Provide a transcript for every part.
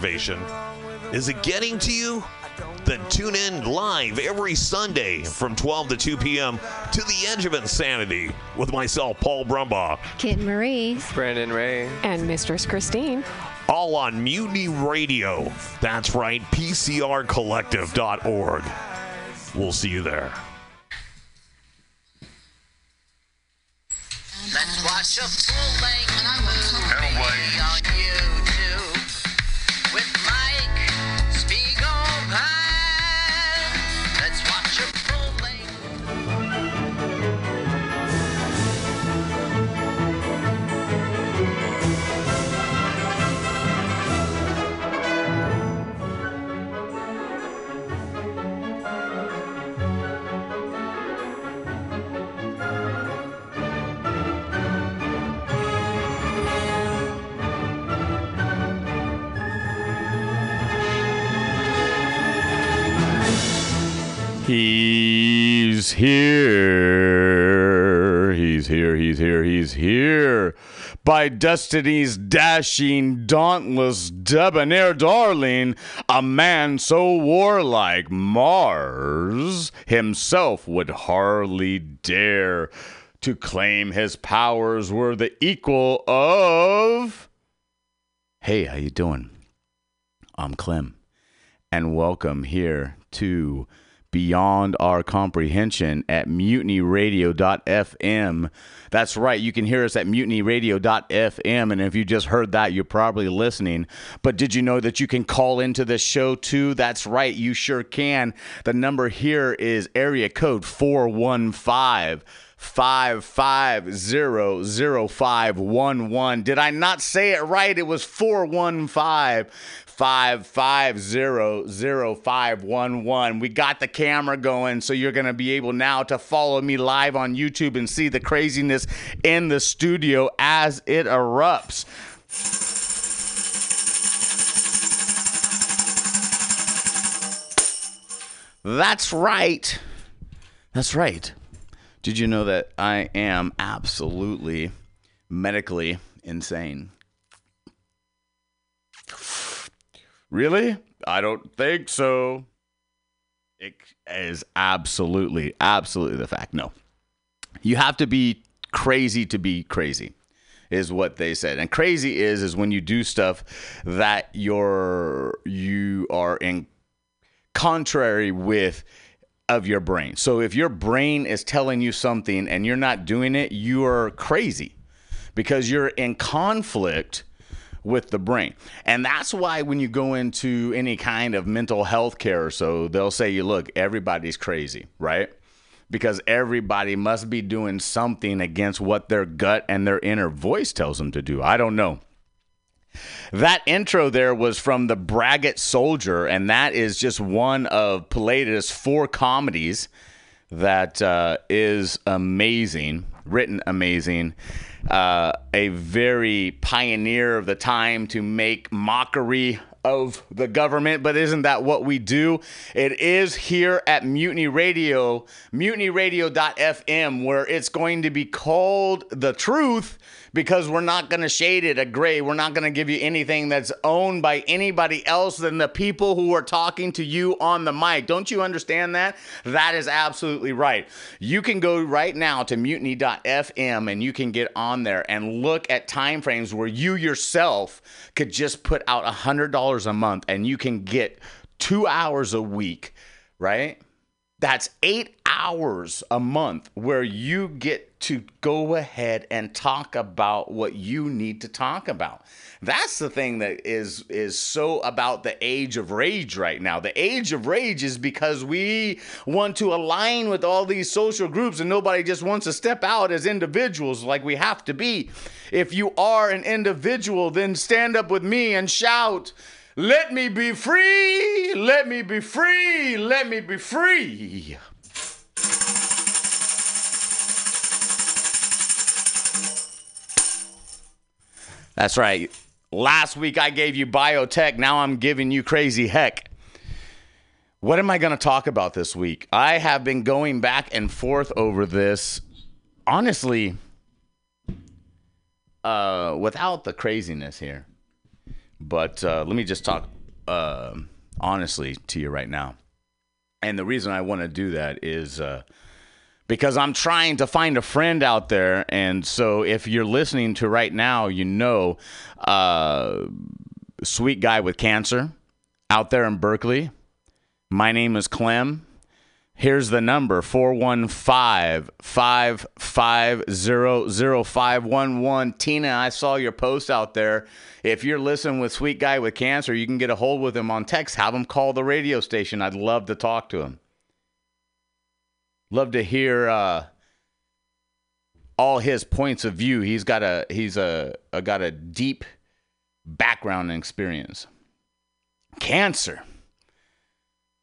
motivation. Is it getting to you? Then tune in live every Sunday from 12 to 2 p.m. to The Edge of Insanity with myself, Paul Brumbaugh, Kit Marie. Brandon Ray. And Mistress Christine. all on Mutiny Radio. That's right, PCRcollective.org. We'll see you there. Let's watch a full length He's here. He's here. He's here. He's here. By destiny's dashing, dauntless, debonair darling, a man so warlike, Mars himself would hardly dare to claim his powers were the equal of. Hey, how you doing? I'm Clem, and welcome here to beyond our comprehension at mutinyradio.fm. That's right, you can hear us at mutinyradio.fm. And if you just heard that, you're probably listening. But did you know that you can call into this show too? That's right, you sure can. The number here is area code 415- 5500511. Did I not say it right? It was 415 5500511. We got the camera going, so you're going to be able now to follow me live on YouTube and see the craziness in the studio as it erupts. That's right. That's right. Did you know that I am absolutely medically insane? Really? I don't think so. It is absolutely, absolutely the fact. No. You have to be crazy to be crazy is what they said. And crazy is is when you do stuff that you're you are in contrary with of your brain. So if your brain is telling you something and you're not doing it, you are crazy because you're in conflict with the brain. And that's why when you go into any kind of mental health care or so, they'll say you look, everybody's crazy, right? Because everybody must be doing something against what their gut and their inner voice tells them to do. I don't know. That intro there was from the Braggart Soldier, and that is just one of Plautus' four comedies that uh, is amazing, written amazing. Uh, a very pioneer of the time to make mockery of the government, but isn't that what we do? It is here at Mutiny Radio, mutinyradio.fm, where it's going to be called The Truth because we're not going to shade it a gray. We're not going to give you anything that's owned by anybody else than the people who are talking to you on the mic. Don't you understand that? That is absolutely right. You can go right now to mutiny.fm and you can get on there and look at time frames where you yourself could just put out $100 a month and you can get two hours a week, right? That's eight hours a month where you get to go ahead and talk about what you need to talk about. That's the thing that is is so about the age of rage right now. The age of rage is because we want to align with all these social groups and nobody just wants to step out as individuals like we have to be. If you are an individual, then stand up with me and shout let me be free. Let me be free. Let me be free. That's right. Last week I gave you biotech. Now I'm giving you crazy heck. What am I going to talk about this week? I have been going back and forth over this. Honestly, uh, without the craziness here, But uh, let me just talk uh, honestly to you right now. And the reason I want to do that is uh, because I'm trying to find a friend out there. And so if you're listening to right now, you know, uh, sweet guy with cancer out there in Berkeley. My name is Clem. Here's the number 415 550 0511. Tina, I saw your post out there. If you're listening with Sweet Guy with Cancer, you can get a hold with him on text. Have him call the radio station. I'd love to talk to him. Love to hear uh, all his points of view. He's got a he's a, a got a deep background and experience. Cancer.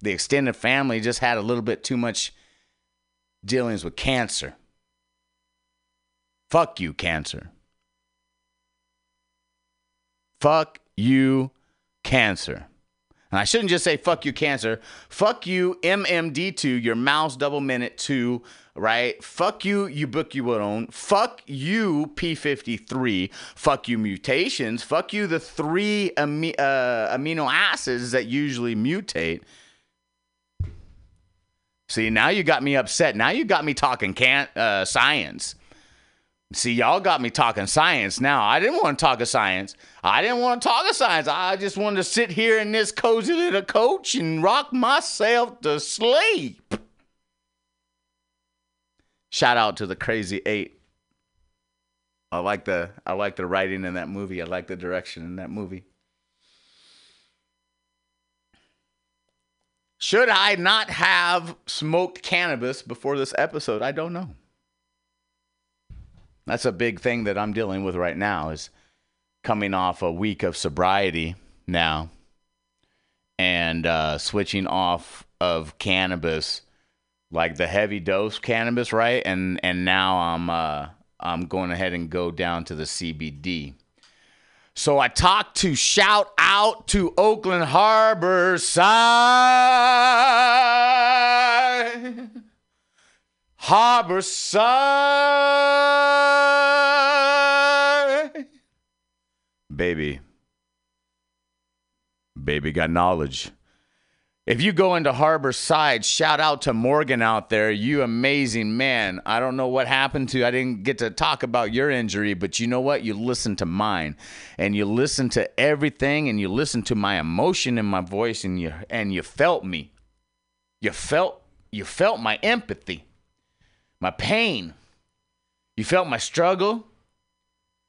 the extended family just had a little bit too much dealings with cancer. Fuck you, cancer. Fuck you, cancer. And I shouldn't just say fuck you, cancer. Fuck you, MDM2, your mouse double minute two, right? Fuck you, you book you would own. Fuck you, P53. Fuck you, mutations. Fuck you, the three ami- uh, amino acids that usually mutate. See, now you got me upset. Now you got me talking can uh, science. See, y'all got me talking science now. I didn't want to talk of science. I didn't want to talk of science. I just wanted to sit here in this cozy little coach and rock myself to sleep. Shout out to the Crazy Eight. I like the I like the writing in that movie. I like the direction in that movie. Should I not have smoked cannabis before this episode? I don't know. That's a big thing that I'm dealing with right now is coming off a week of sobriety now and uh, switching off of cannabis like the heavy dose cannabis, right? And and now I'm uh, I'm going ahead and go down to the CBD. So I talked to shout out to Oakland Harborside. Harbor side. Baby. Baby got knowledge. If you go into Harborside, shout out to Morgan out there. You amazing man. I don't know what happened to I didn't get to talk about your injury, but you know what? You listened to mine. And you listened to everything and you listened to my emotion in my voice and you and you felt me. You felt you felt my empathy. My pain. You felt my struggle.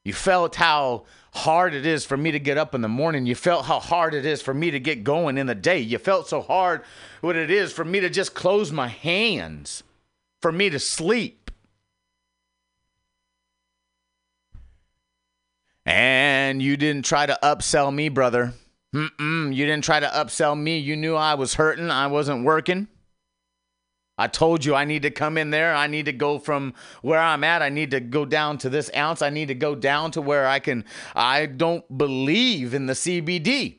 You felt how hard it is for me to get up in the morning. You felt how hard it is for me to get going in the day. You felt so hard what it is for me to just close my hands, for me to sleep. And you didn't try to upsell me, brother. Mm-mm, you didn't try to upsell me. You knew I was hurting, I wasn't working. I told you I need to come in there. I need to go from where I'm at. I need to go down to this ounce. I need to go down to where I can. I don't believe in the CBD.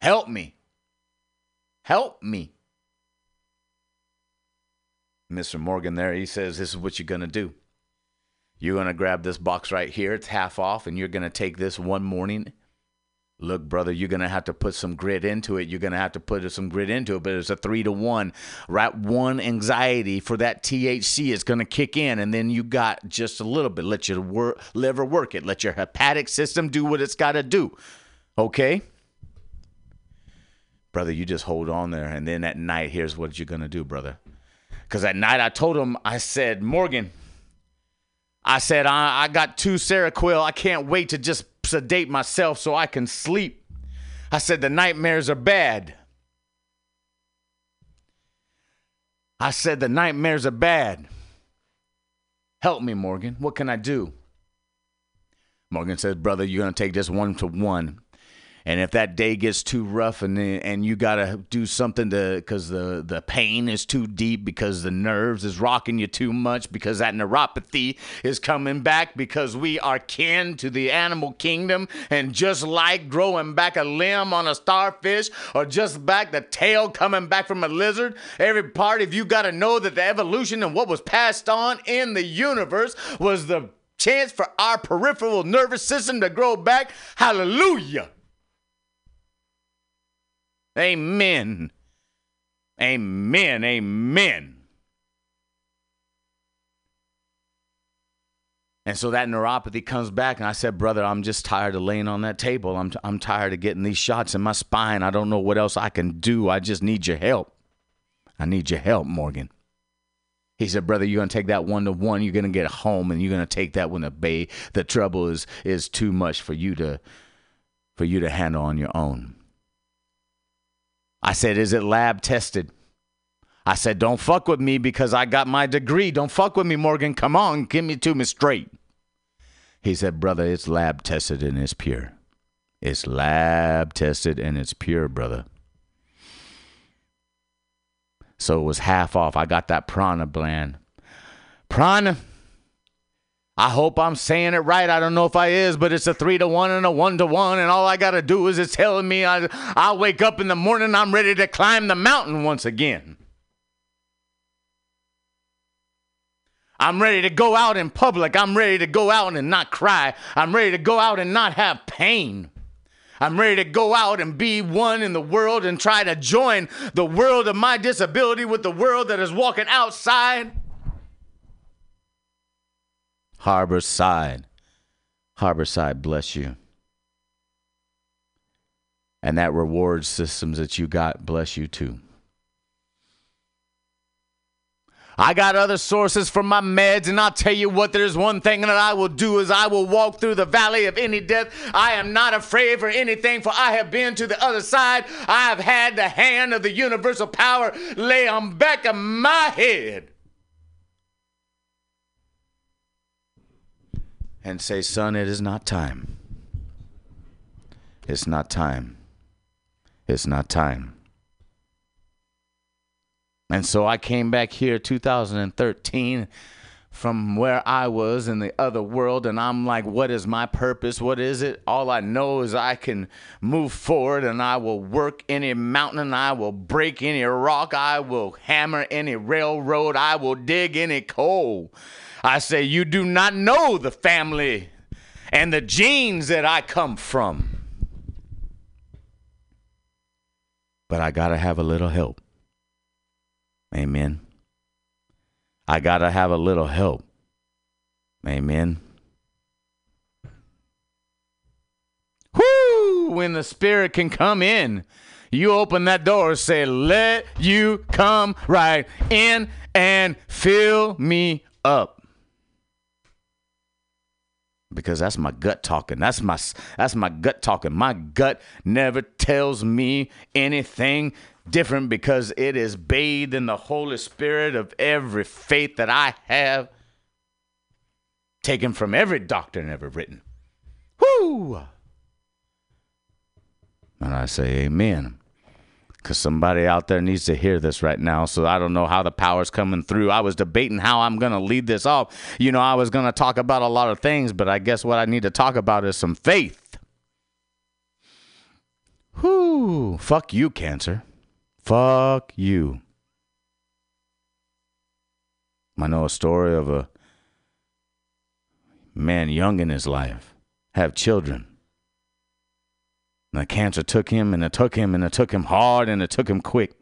Help me. Help me. Mr. Morgan there, he says, This is what you're going to do. You're going to grab this box right here. It's half off, and you're going to take this one morning Look, brother, you're gonna have to put some grit into it. You're gonna have to put some grit into it, but it's a three to one. Right, one anxiety for that THC is gonna kick in, and then you got just a little bit. Let your wor- liver work it. Let your hepatic system do what it's got to do. Okay, brother, you just hold on there, and then at night, here's what you're gonna do, brother. Because at night, I told him, I said, Morgan, I said, I, I got two Seroquel. I can't wait to just sedate myself so I can sleep. I said, the nightmares are bad. I said, the nightmares are bad. Help me, Morgan. What can I do? Morgan says, brother, you're going to take this one to one. And if that day gets too rough and and you gotta do something to because the the pain is too deep because the nerves is rocking you too much because that neuropathy is coming back because we are kin to the animal kingdom and just like growing back a limb on a starfish or just back the tail coming back from a lizard, every part of you gotta know that the evolution and what was passed on in the universe was the chance for our peripheral nervous system to grow back. Hallelujah. Amen. Amen. Amen. And so that neuropathy comes back, and I said, Brother, I'm just tired of laying on that table. I'm, t- I'm tired of getting these shots in my spine. I don't know what else I can do. I just need your help. I need your help, Morgan. He said, "Brother, you're gonna take that one to one. You're gonna get home, and you're gonna take that when the bay the trouble is is too much for you to for you to handle on your own." I said, "Is it lab tested?" I said, "Don't fuck with me because I got my degree. Don't fuck with me, Morgan. Come on, give me to me straight." He said, "Brother, it's lab tested and it's pure. It's lab tested and it's pure, brother." So it was half off. I got that prana blend. Prana. I hope I'm saying it right. I don't know if I is, but it's a three to one and a one to one, and all I gotta do is it's telling me I I wake up in the morning, I'm ready to climb the mountain once again. I'm ready to go out in public. I'm ready to go out and not cry. I'm ready to go out and not have pain. I'm ready to go out and be one in the world and try to join the world of my disability with the world that is walking outside. Harborside. Harborside, bless you. And that reward systems that you got, bless you too. I got other sources for my meds, and I'll tell you what, there's one thing that I will do is I will walk through the valley of any death. I am not afraid for anything, for I have been to the other side. I have had the hand of the universal power lay on back of my head. And say, son, it is not time. It's not time. It's not time. And so I came back here 2013 from where I was in the other world, and I'm like, what is my purpose? What is it? All I know is I can move forward and I will work any mountain, I will break any rock, I will hammer any railroad, I will dig any coal. I say, you do not know the family and the genes that I come from. But I got to have a little help. Amen. I got to have a little help. Amen. Whoo! When the Spirit can come in, you open that door, say, Let you come right in and fill me up. Because that's my gut talking. That's my that's my gut talking. My gut never tells me anything different because it is bathed in the Holy Spirit of every faith that I have taken from every doctrine ever written. Whoo! And I say, Amen. Because somebody out there needs to hear this right now. So I don't know how the power's coming through. I was debating how I'm going to lead this off. You know, I was going to talk about a lot of things, but I guess what I need to talk about is some faith. Whoo! Fuck you, cancer. Fuck you. I know a story of a man young in his life, have children. And the cancer took him and it took him and it took him hard and it took him quick.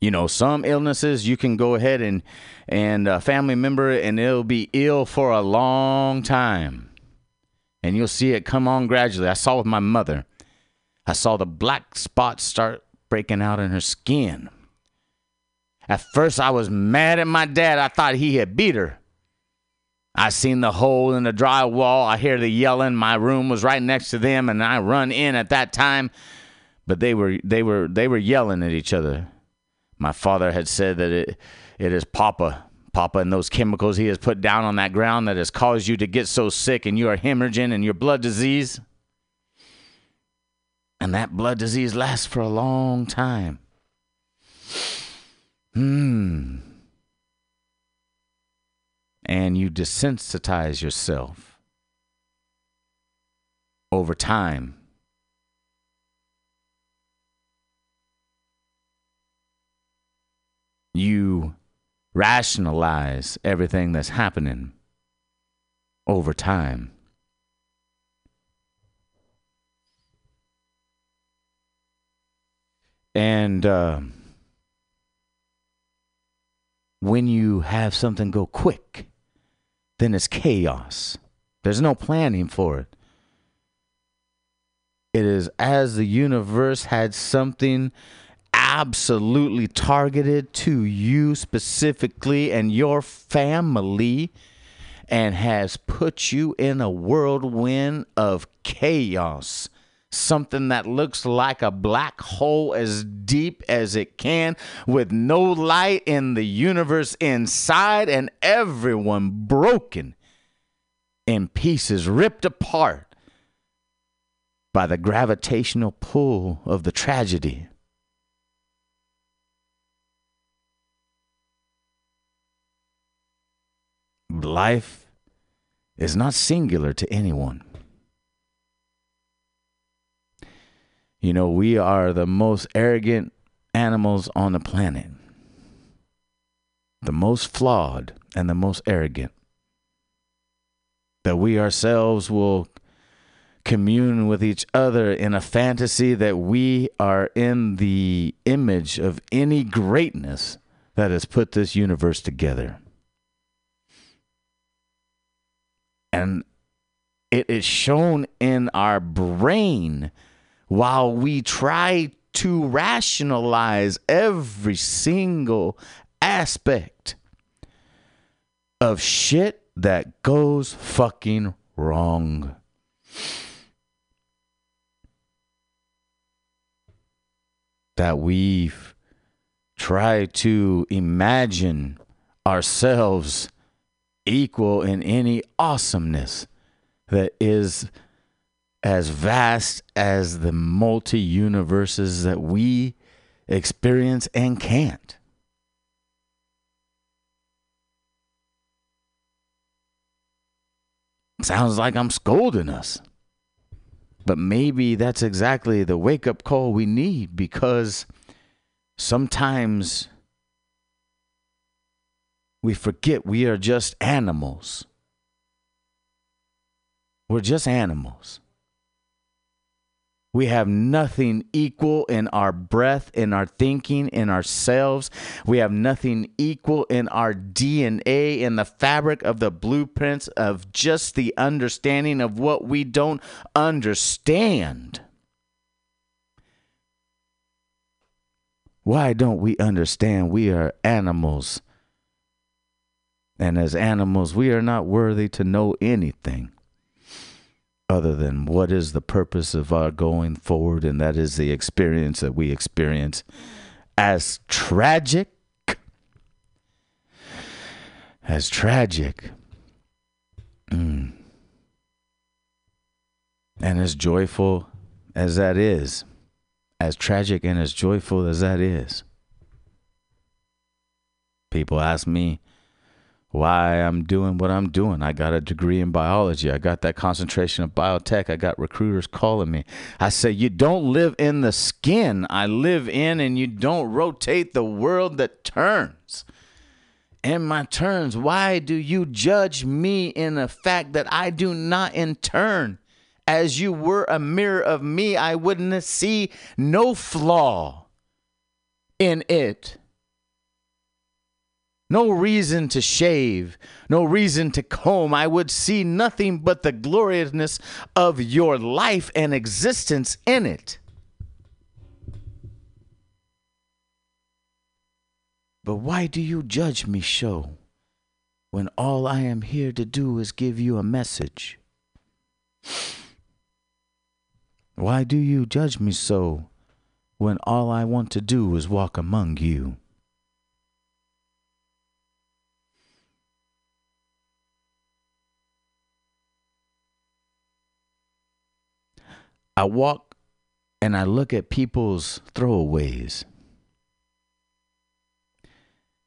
You know, some illnesses you can go ahead and and a family member and they'll be ill for a long time and you'll see it come on gradually. I saw with my mother. I saw the black spots start breaking out in her skin. At first, I was mad at my dad. I thought he had beat her. I seen the hole in the drywall. I hear the yelling. My room was right next to them, and I run in at that time. But they were they were they were yelling at each other. My father had said that it it is Papa Papa, and those chemicals he has put down on that ground that has caused you to get so sick and you are hemorrhaging and your blood disease. And that blood disease lasts for a long time. Hmm. And you desensitize yourself over time. You rationalize everything that's happening over time. And uh, when you have something go quick, then it's chaos. There's no planning for it. It is as the universe had something absolutely targeted to you specifically and your family and has put you in a whirlwind of chaos. Something that looks like a black hole as deep as it can, with no light in the universe inside, and everyone broken in pieces, ripped apart by the gravitational pull of the tragedy. Life is not singular to anyone. You know, we are the most arrogant animals on the planet, the most flawed and the most arrogant. That we ourselves will commune with each other in a fantasy that we are in the image of any greatness that has put this universe together. And it is shown in our brain while we try to rationalize every single aspect of shit that goes fucking wrong. That we've tried to imagine ourselves equal in any awesomeness that is as vast as the multi universes that we experience and can't. Sounds like I'm scolding us. But maybe that's exactly the wake up call we need because sometimes we forget we are just animals. We're just animals. We have nothing equal in our breath, in our thinking, in ourselves. We have nothing equal in our DNA, in the fabric of the blueprints of just the understanding of what we don't understand. Why don't we understand we are animals? And as animals, we are not worthy to know anything other than what is the purpose of our going forward, and that is the experience that we experience as tragic, as tragic, mm. and as joyful as that is, as tragic and as joyful as that is. People ask me, why I'm doing what I'm doing. I got a degree in biology. I got that concentration of biotech. I got recruiters calling me. I say, You don't live in the skin I live in, and you don't rotate the world that turns. In my turns, why do you judge me in the fact that I do not in turn? As you were a mirror of me, I wouldn't see no flaw in it. No reason to shave, no reason to comb. I would see nothing but the gloriousness of your life and existence in it. But why do you judge me so when all I am here to do is give you a message? Why do you judge me so when all I want to do is walk among you? I walk and I look at people's throwaways.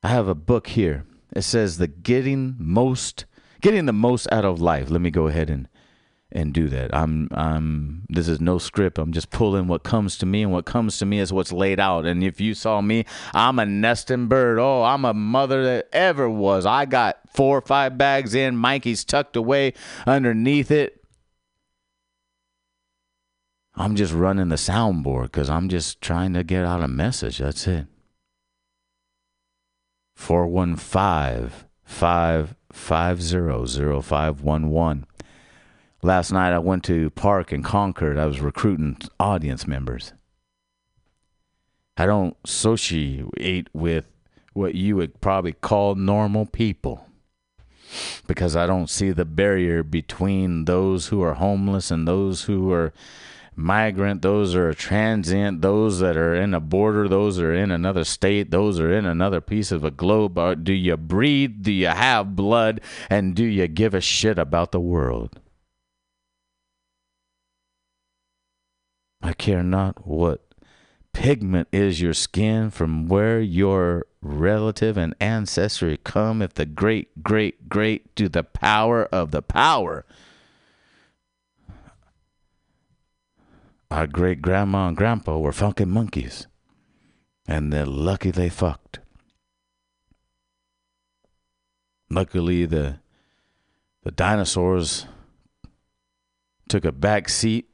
I have a book here. It says the getting most getting the most out of life. Let me go ahead and and do that. I'm I'm this is no script. I'm just pulling what comes to me and what comes to me is what's laid out. And if you saw me, I'm a nesting bird. Oh, I'm a mother that ever was. I got four or five bags in, Mikey's tucked away underneath it. I'm just running the soundboard cuz I'm just trying to get out a message. That's it. 415 550 0511. Last night I went to Park in Concord. I was recruiting audience members. I don't associate with what you would probably call normal people because I don't see the barrier between those who are homeless and those who are migrant, those are transient, those that are in a border, those are in another state, those are in another piece of a globe. Uh, do you breathe? Do you have blood? And do you give a shit about the world? I care not what pigment is your skin, from where your relative and ancestry come, if the great, great, great to the power of the power. Our great grandma and grandpa were fucking monkeys, and they're lucky they fucked. Luckily, the the dinosaurs took a back seat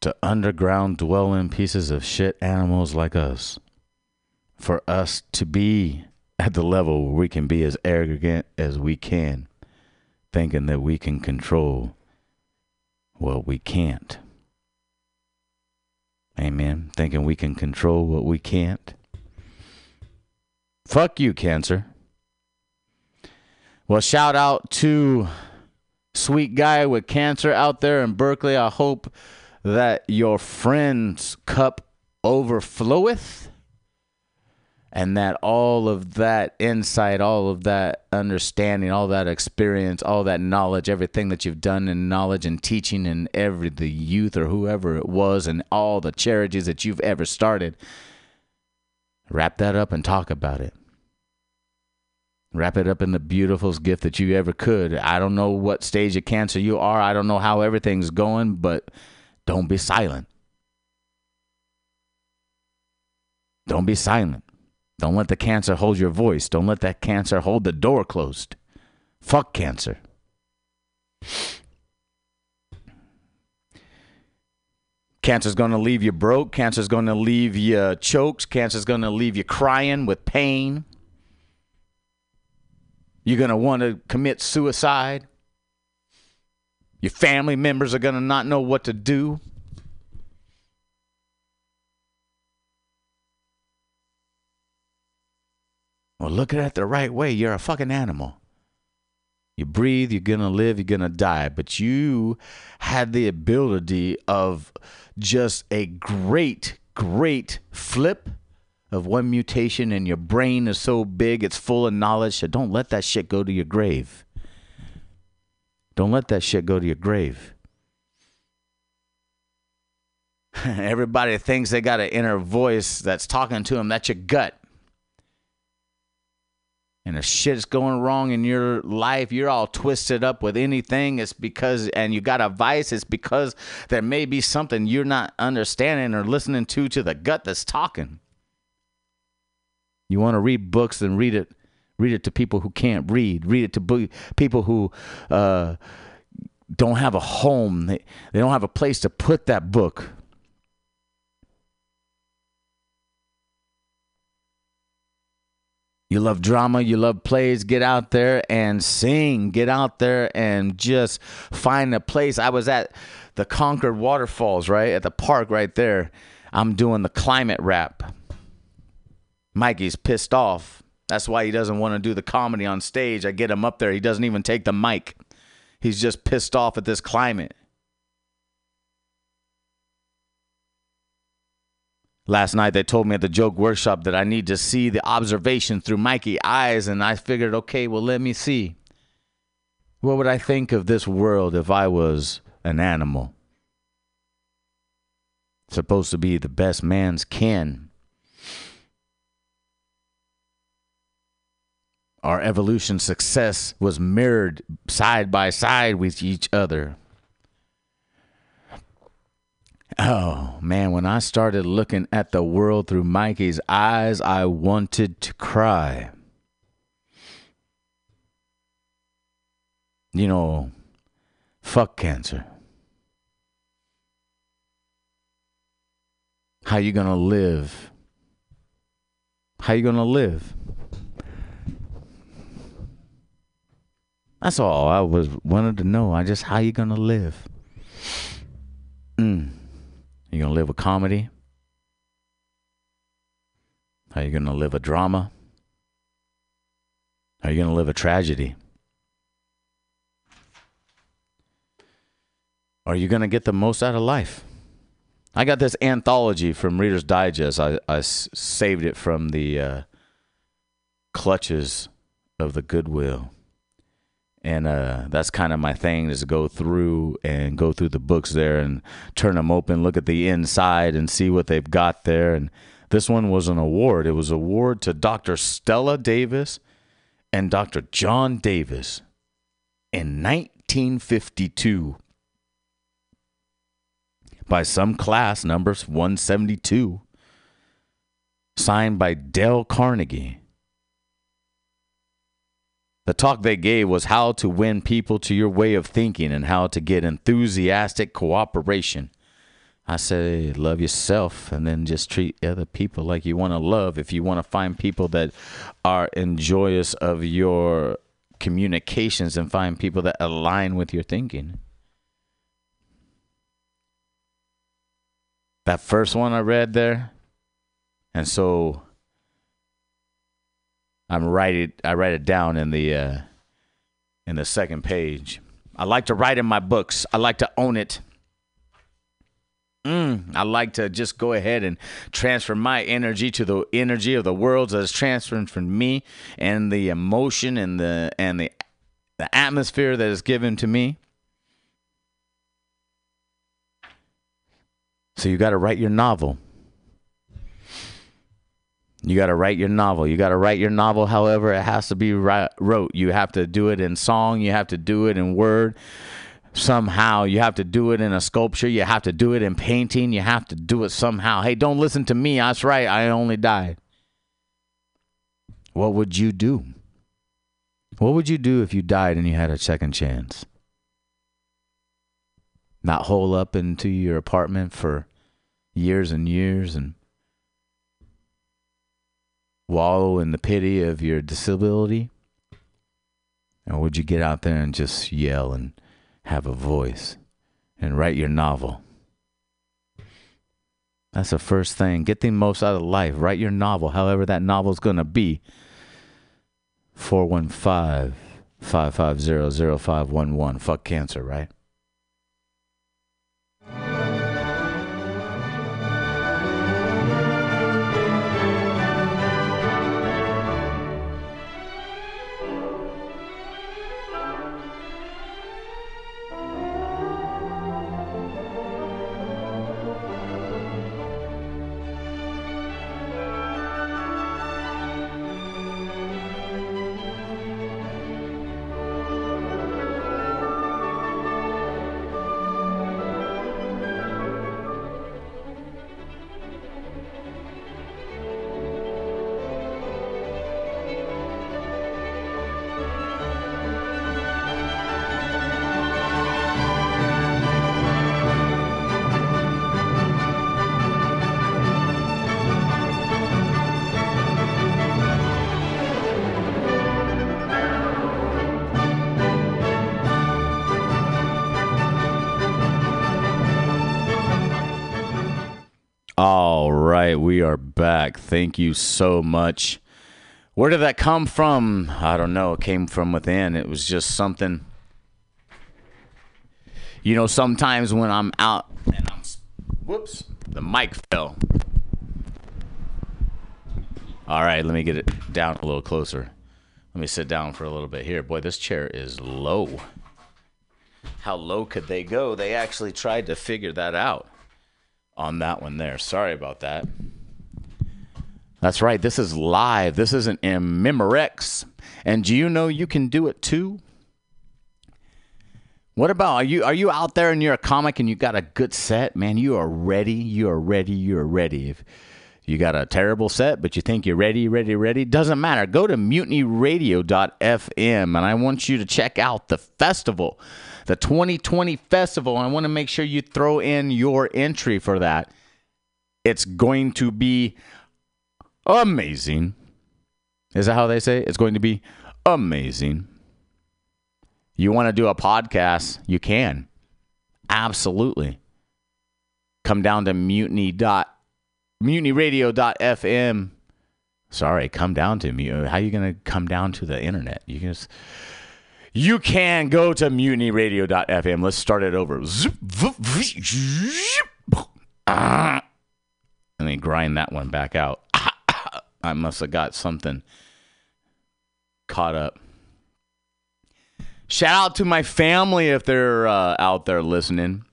to underground dwelling pieces of shit animals like us. For us to be at the level where we can be as arrogant as we can, thinking that we can control what we can't. Amen. Thinking we can control what we can't. Fuck you, cancer. Well, shout out to sweet guy with cancer out there in Berkeley. I hope that your friend's cup overfloweth and that all of that insight, all of that understanding, all that experience, all that knowledge, everything that you've done in knowledge and teaching and every the youth or whoever it was and all the charities that you've ever started, wrap that up and talk about it. Wrap it up in the beautifulest gift that you ever could. I don't know what stage of cancer you are. I don't know how everything's going, but don't be silent. Don't be silent. Don't let the cancer hold your voice. Don't let that cancer hold the door closed. Fuck cancer. Cancer's going to leave you broke. Cancer's going to leave you uh, choked. Cancer's going to leave you crying with pain. You're going to want to commit suicide. Your family members are going to not know what to do. Well, look at it the right way. You're a fucking animal. You breathe, you're going to live, you're going to die. But you had the ability of just a great, great flip of one mutation, and your brain is so big, it's full of knowledge. So don't let that shit go to your grave. Don't let that shit go to your grave. Everybody thinks they got an inner voice that's talking to them. That's your gut. And if shit's going wrong in your life, you're all twisted up with anything, it's because, and you got a vice, it's because there may be something you're not understanding or listening to to the gut that's talking. You want to read books and read it Read it to people who can't read. Read it to people who uh, don't have a home. They, they don't have a place to put that book. You love drama, you love plays, get out there and sing. Get out there and just find a place. I was at the Concord Waterfalls, right? At the park right there. I'm doing the climate rap. Mikey's pissed off that's why he doesn't want to do the comedy on stage. I get him up there. He doesn't even take the mic. He's just pissed off at this climate. Last night they told me at the joke workshop that I need to see the observation through Mikey eyes, and I figured, okay, well, let me see. What would I think of this world if I was an animal. Supposed to be the best man's kin. Our evolution success was mirrored side by side with each other. Oh man, when I started looking at the world through Mikey's eyes, I wanted to cry. You know, fuck cancer. How you gonna live? How you gonna live? That's all I was wanted to know. I just how you gonna live? Mm. Are you gonna live a comedy? Are you gonna live a drama? Are you gonna live a tragedy? Are you gonna get the most out of life? I got this anthology from Reader's Digest. I, I saved it from the uh, clutches of the Goodwill and uh, that's kind of my thing is to go through and go through the books there and turn them open look at the inside and see what they've got there. And this one was an award. It was award to dr stella davis and dr john davis in 1952 by some class numbers 172 signed by dale carnegie the talk they gave was how to win people to your way of thinking and how to get enthusiastic cooperation. I say, love yourself and then just treat other people like you want to love. If you want to find people that are enjoyous of your communications and find people that align with your thinking. That first one I read there, and so I'm write it. I write it down in the uh, in the second page. I like to write in my books. I like to own it. Mm, I like to just go ahead and transfer my energy to the energy of the world that's transferring from me, and the emotion and the and the the atmosphere that is given to me. So you got to write your novel. You got to write your novel. You got to write your novel however it has to be wrote. You have to do it in song, you have to do it in word. Somehow, you have to do it in a sculpture, you have to do it in painting, you have to do it somehow. Hey, don't listen to me. That's right. I only died. What would you do? What would you do if you died and you had a second chance? Not hole up into your apartment for years and years and wallow in the pity of your disability? Or would you get out there and just yell and have a voice and write your novel? That's the first thing. Get the most out of life. Write your novel, however that novel's going to be. 415 550 0511. Fuck cancer, right? Back. Thank you so much. Where did that come from? I don't know. It came from within. It was just something. You know, sometimes when I'm out and I'm. Whoops. The mic fell. All right, let me get it down a little closer. Let me sit down for a little bit here. Boy, this chair is low. how low could they go? They actually tried to figure that out on that one there. Sorry about that. That's right. This is live. This isn't in Memorex. And do you know you can do it too? What about are you are you out there and you're a comic and you got a good set, man? You are ready. You are ready. You are ready. If you got a terrible set, but you think you're ready, ready, ready, doesn't matter. Go to mutinyradio.fm and I want you to check out the festival, the 2020 festival. I want to make sure you throw in your entry for that. It's going to be amazing. Is that how they say it? It's going to be amazing. You want to do a podcast? You can. Absolutely. Come down to mutiny dot mutinyradio.fm. Sorry, come down to me. How are you going to come down to the internet? You can just, you can go to mutinyradio.fm. Let's start it over. Ah. Let me grind that one back out. I must have got something caught up. Shout out to my family if they're uh, out there listening.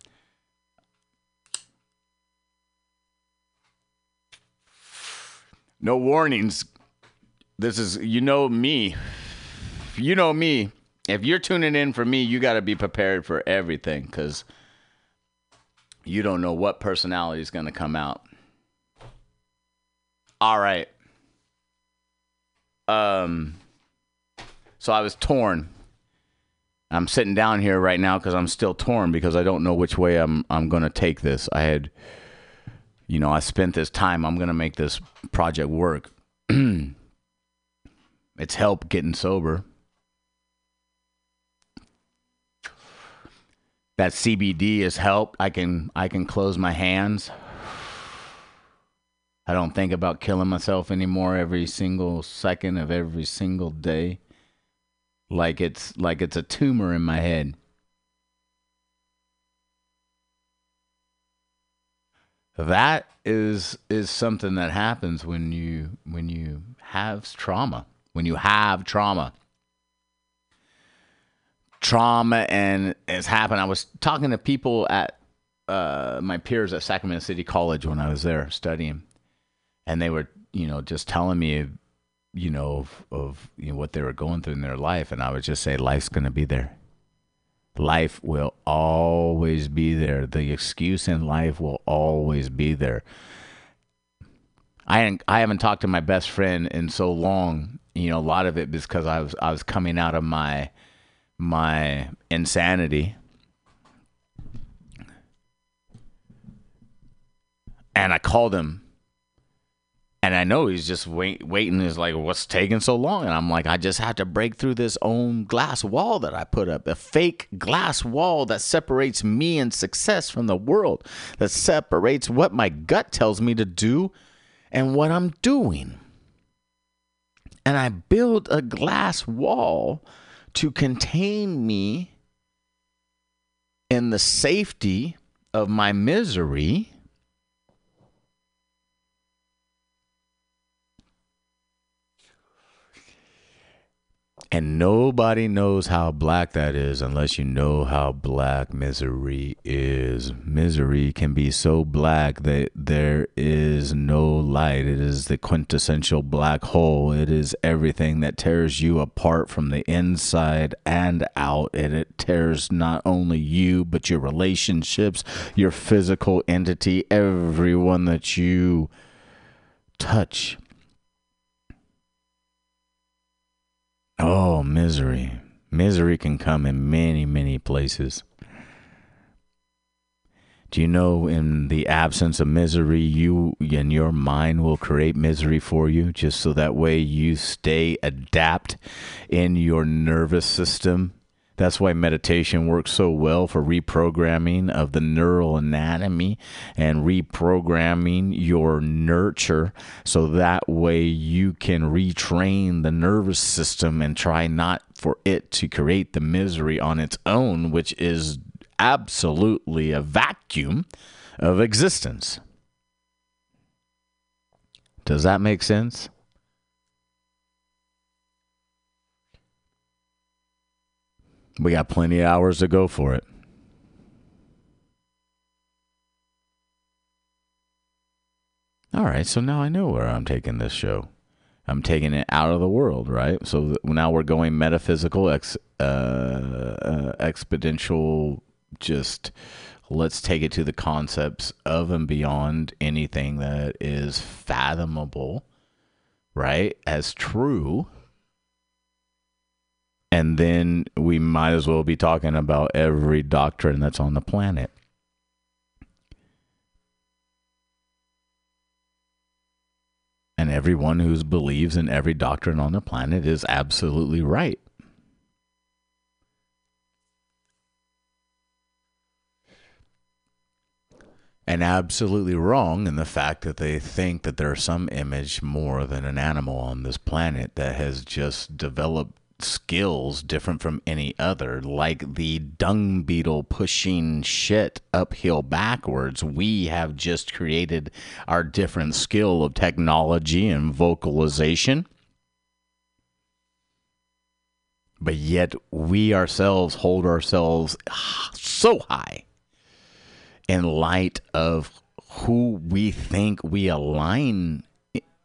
No warnings. This is, you know me. You know me. If you're tuning in for me, you got to be prepared for everything because you don't know what personality is going to come out. All right. Um, so I was torn. I'm sitting down here right now because I'm still torn because I don't know which way I'm I'm gonna take this. I had, you know, I spent this time. I'm gonna make this project work. it's help getting sober. That CBD has helped. I can I can close my hands. I don't think about killing myself anymore every single second of every single day. Like it's like it's a tumor in my head. That is is something that happens when you when you have trauma. When you have trauma. Trauma and it's happened. I was talking to people at uh, my peers at Sacramento City College when I was there studying and they were you know just telling me you know of, of you know what they were going through in their life. And i would just say life's going to be there. Life will always be there. The excuse in life will always be there. I i haven't talked to my best friend in so long you know a lot of it because i was i was coming out of my my insanity. And i called him and I know he's just wait, waiting. Is like, what's taking so long? And I'm like, I just had to break through this own glass wall that I put up, a fake glass wall that separates me and success from the world, that separates what my gut tells me to do and what I'm doing. And I build a glass wall to contain me in the safety of my misery And nobody knows how black that is unless you know how black misery is. Misery can be so black that there is no light. It is the quintessential black hole. It is everything that tears you apart from the inside and out. And it tears not only you, but your relationships, your physical entity, everyone that you touch Oh, misery. Misery can come in many, many places. Do you know in the absence of misery, you and your mind will create misery for you just so that way you stay adapt in your nervous system that's why meditation works so well for reprogramming of the neural anatomy and reprogramming your nurture so that way you can retrain the nervous system and try not for it to create the misery on its own, which is absolutely a vacuum of existence. Does that make sense? We got plenty of hours to go for it. All right, so now I know where I'm taking this show. I'm taking it out of the world, right? So now we're going metaphysical, ex, uh, uh, exponential, just let's take it to the concepts of and beyond anything that is fathomable, right? As true, and then we might as well be talking about every doctrine that's on the planet. And everyone who believes in every doctrine on the planet is absolutely right. And absolutely wrong in the fact that they think that there's some image more than an animal on this planet that has just developed skills different from any other, like the dung beetle pushing shit uphill backwards. We have just created our different skill of technology and vocalization. But yet, we ourselves hold ourselves so high in light of who we think we align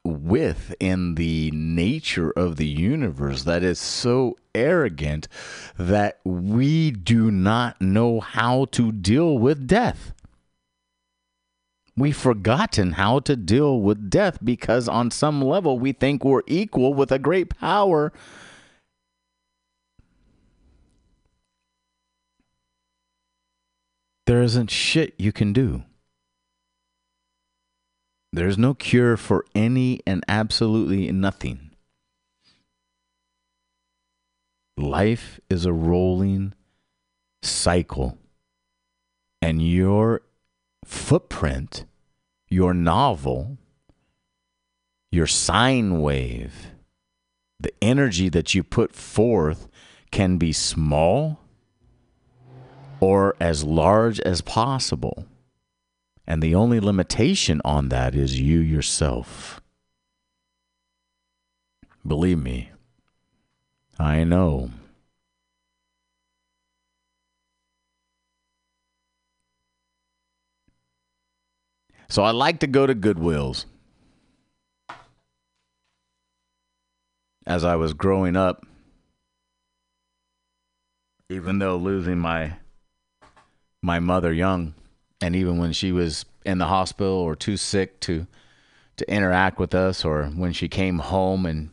with in the nature of the universe that is so arrogant that we do not know how to deal with death. We've forgotten how to deal with death because, on some level, we think we're equal with a great power. There isn't shit you can do. There's no cure for any and absolutely nothing. Life is a rolling cycle. And your footprint, your novel, your sine wave, the energy that you put forth can be small or as large as possible. And the only limitation on that is you yourself. Believe me, I know. So I like to go to Goodwills. As I was growing up, even though losing my my mother young, and even when she was in the hospital or too sick to to interact with us, or when she came home and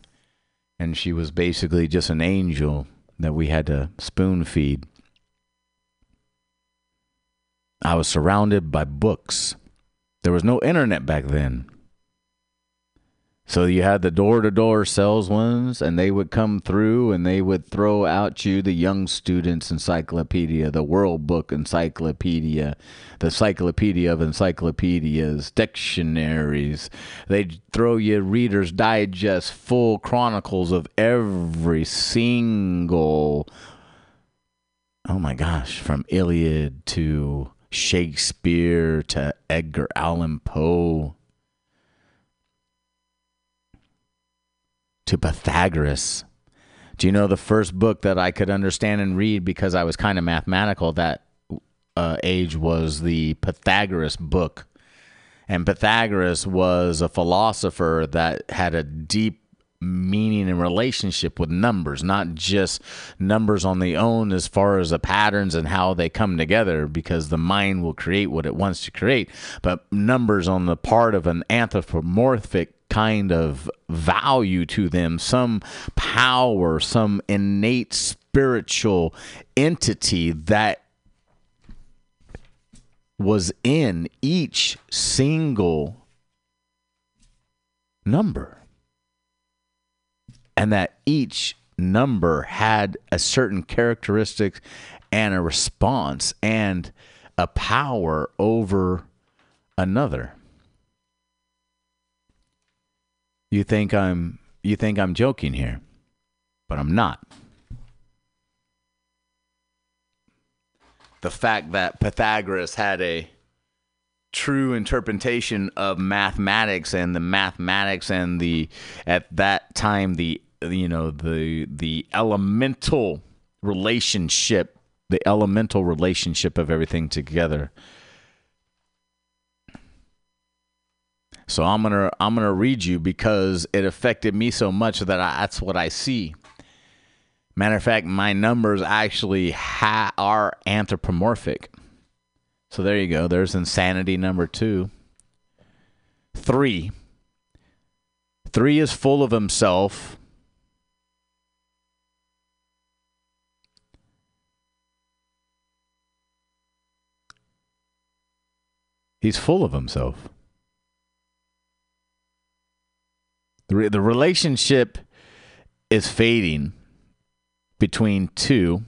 and she was basically just an angel that we had to spoon feed. I was surrounded by books. There was no internet back then. So you had the door to door sales ones, and they would come through and they would throw out you the Young Students Encyclopedia, the World Book Encyclopedia, the Encyclopedia of Encyclopedias, dictionaries. They'd throw you Reader's Digest, full chronicles of every single. Oh my gosh, from Iliad to Shakespeare to Edgar Allan Poe to Pythagoras. Do you know the first book that I could understand and read because I was kind of mathematical that uh, age was the Pythagoras book? And Pythagoras was a philosopher that had a deep meaning and relationship with numbers, not just numbers on their own as far as the patterns and how they come together, because the mind will create what it wants to create, but numbers on the part of an anthropomorphic kind of value to them, some power, some innate spiritual entity that was in each single number. And that each number had a certain characteristic and a response and a power over another. You think I'm you think I'm joking here, but I'm not. The fact that Pythagoras had a true interpretation of mathematics and the mathematics and the at that time the you know the the elemental relationship the elemental relationship of everything together So I'm gonna I'm gonna read you because it affected me so much that I, that's what I see. Matter of fact, my numbers actually ha- are anthropomorphic. So there you go. There's insanity number two. Three. Three is full of himself. He's full of himself. The, re- the relationship is fading between two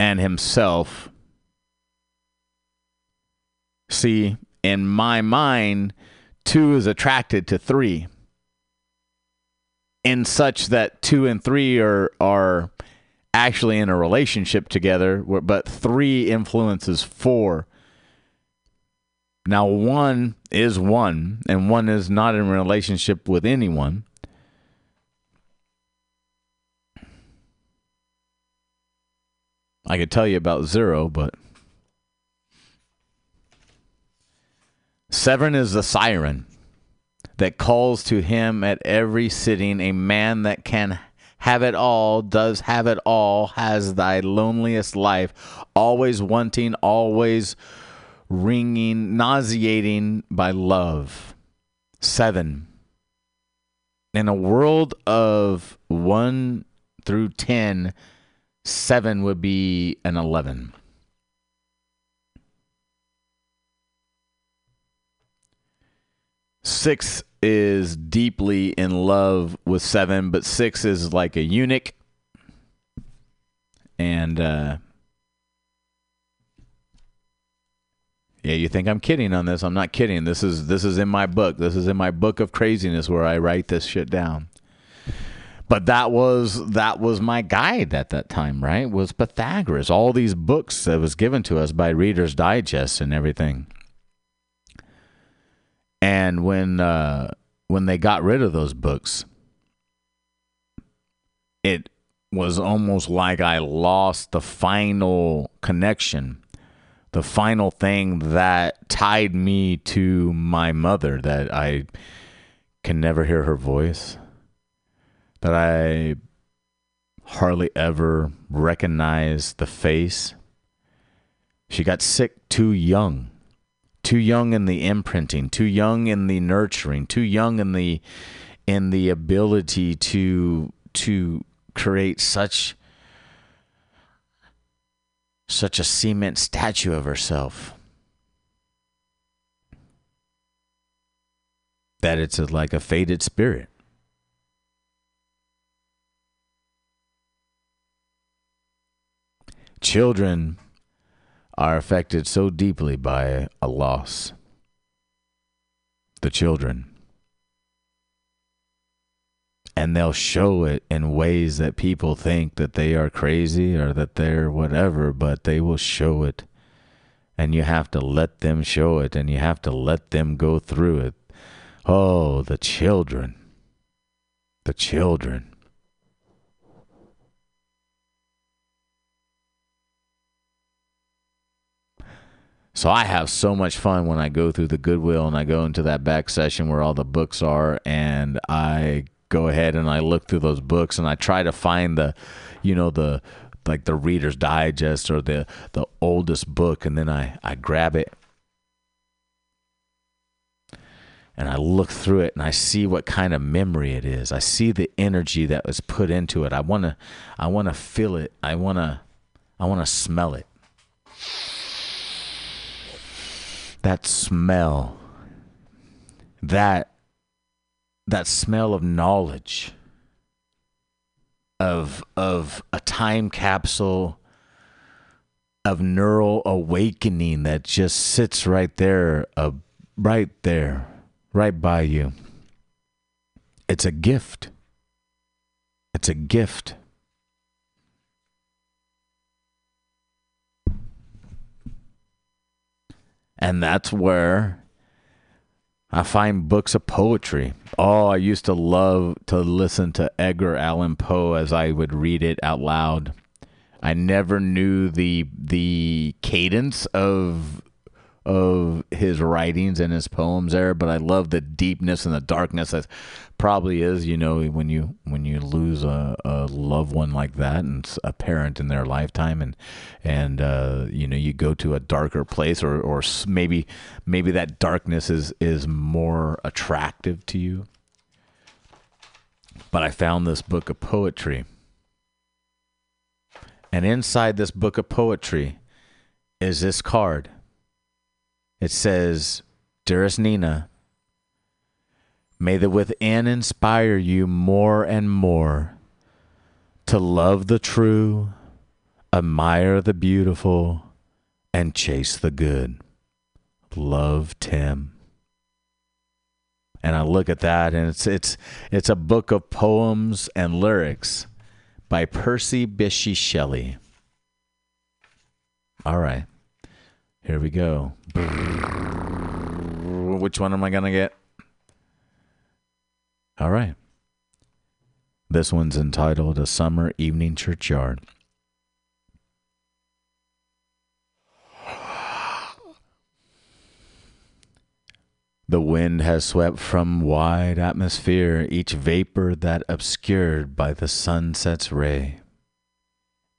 and himself. See, in my mind, two is attracted to three, in such that two and three are are actually in a relationship together, but three influences four. Now, one is one, and one is not in relationship with anyone. I could tell you about zero, but seven is the siren that calls to him at every sitting, a man that can have it all, does have it all, has thy loneliest life, always wanting, always ringing, nauseating by love. Seven. In a world of one through ten, seven would be an 11. Six is deeply in love with seven, but six is like a eunuch. And, uh, yeah, you think I'm kidding on this? I'm not kidding. This is this is in my book. This is in my book of craziness where I write this shit down but that was that was my guide at that time right was pythagoras all these books that was given to us by readers digest and everything and when uh when they got rid of those books it was almost like i lost the final connection the final thing that tied me to my mother that i can never hear her voice that I hardly ever recognize the face. She got sick too young. Too young in the imprinting, too young in the nurturing, too young in the in the ability to to create such such a cement statue of herself. That it's a, like a faded spirit. children are affected so deeply by a loss. The children. And they'll show it in ways that people think that they are crazy or that they're whatever, but they will show it. And you have to let them show it and you have to let them go through it. Oh, the children. The children. So I have so much fun when I go through the Goodwill and I go into that back session where all the books are and I go ahead and I look through those books and I try to find the you know the like the reader's digest or the the oldest book and then I I grab it and I look through it and I see what kind of memory it is. I see the energy that was put into it. I want to I want to feel it. I want to I want to smell it that smell that that smell of knowledge of of a time capsule of neural awakening that just sits right there uh, right there right by you. It's a gift. It's a gift. And that's where I find books of poetry. Oh, I used to love to listen to Edgar Allan Poe as I would read it out loud. I never knew the the cadence of of his writings and his poems there, but I love the deepness and the darkness that probably is, you know, when you when you lose a, a loved one like that and a parent in their lifetime and and uh, you know, you go to a darker place or or maybe maybe that darkness is is more attractive to you. But I found this book of poetry. And inside this book of poetry is this card. It says, Dearest Nina, may the within inspire you more and more to love the true, admire the beautiful, and chase the good. Love Tim. And I look at that and it's it's it's a book of poems and lyrics by Percy Bysshe Shelley. All right. Here we go. Which one am I going to get? All right. This one's entitled A Summer Evening Churchyard. The wind has swept from wide atmosphere each vapor that obscured by the sunset's ray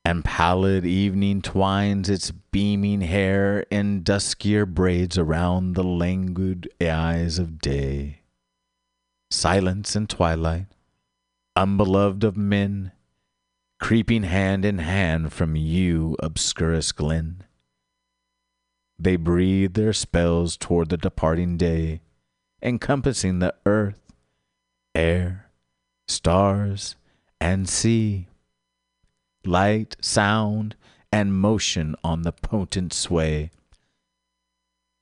and pallid evening twines its beaming hair in duskier braids around the languid eyes of day. Silence and twilight, unbeloved of men, creeping hand in hand from you, obscurest glen. They breathe their spells toward the departing day, encompassing the earth, air, stars, and sea light, sound, and motion on the potent sway,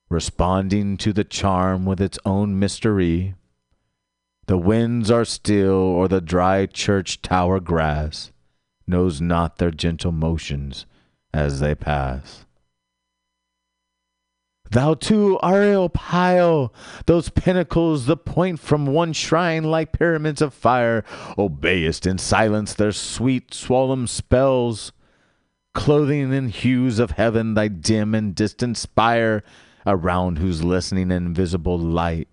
responding to the charm with its own mystery. The winds are still, or the dry church tower grass knows not their gentle motions as they pass. Thou too, aerial, pile those pinnacles, the point from one shrine like pyramids of fire, obeyest in silence their sweet, solemn spells, clothing in hues of heaven thy dim and distant spire, around whose listening invisible light,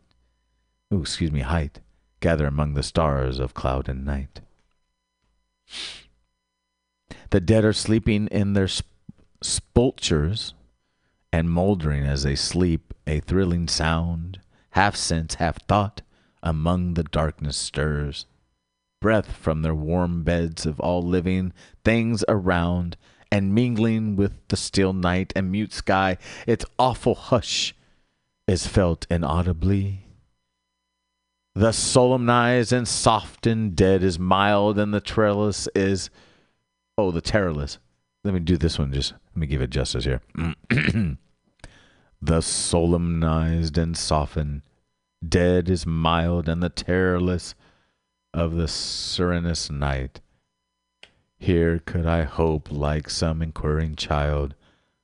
oh, excuse me, height, gather among the stars of cloud and night. The dead are sleeping in their sp- and moldering as they sleep, a thrilling sound, half sense, half thought, among the darkness stirs. Breath from their warm beds of all living things around, and mingling with the still night and mute sky, its awful hush is felt inaudibly. The solemnized and softened dead is mild, and the trellis is, oh, the terrorless. Let me do this one. Just let me give it justice here. the solemnized and softened dead is mild, and the terrorless of the serenest night. Here could I hope, like some inquiring child,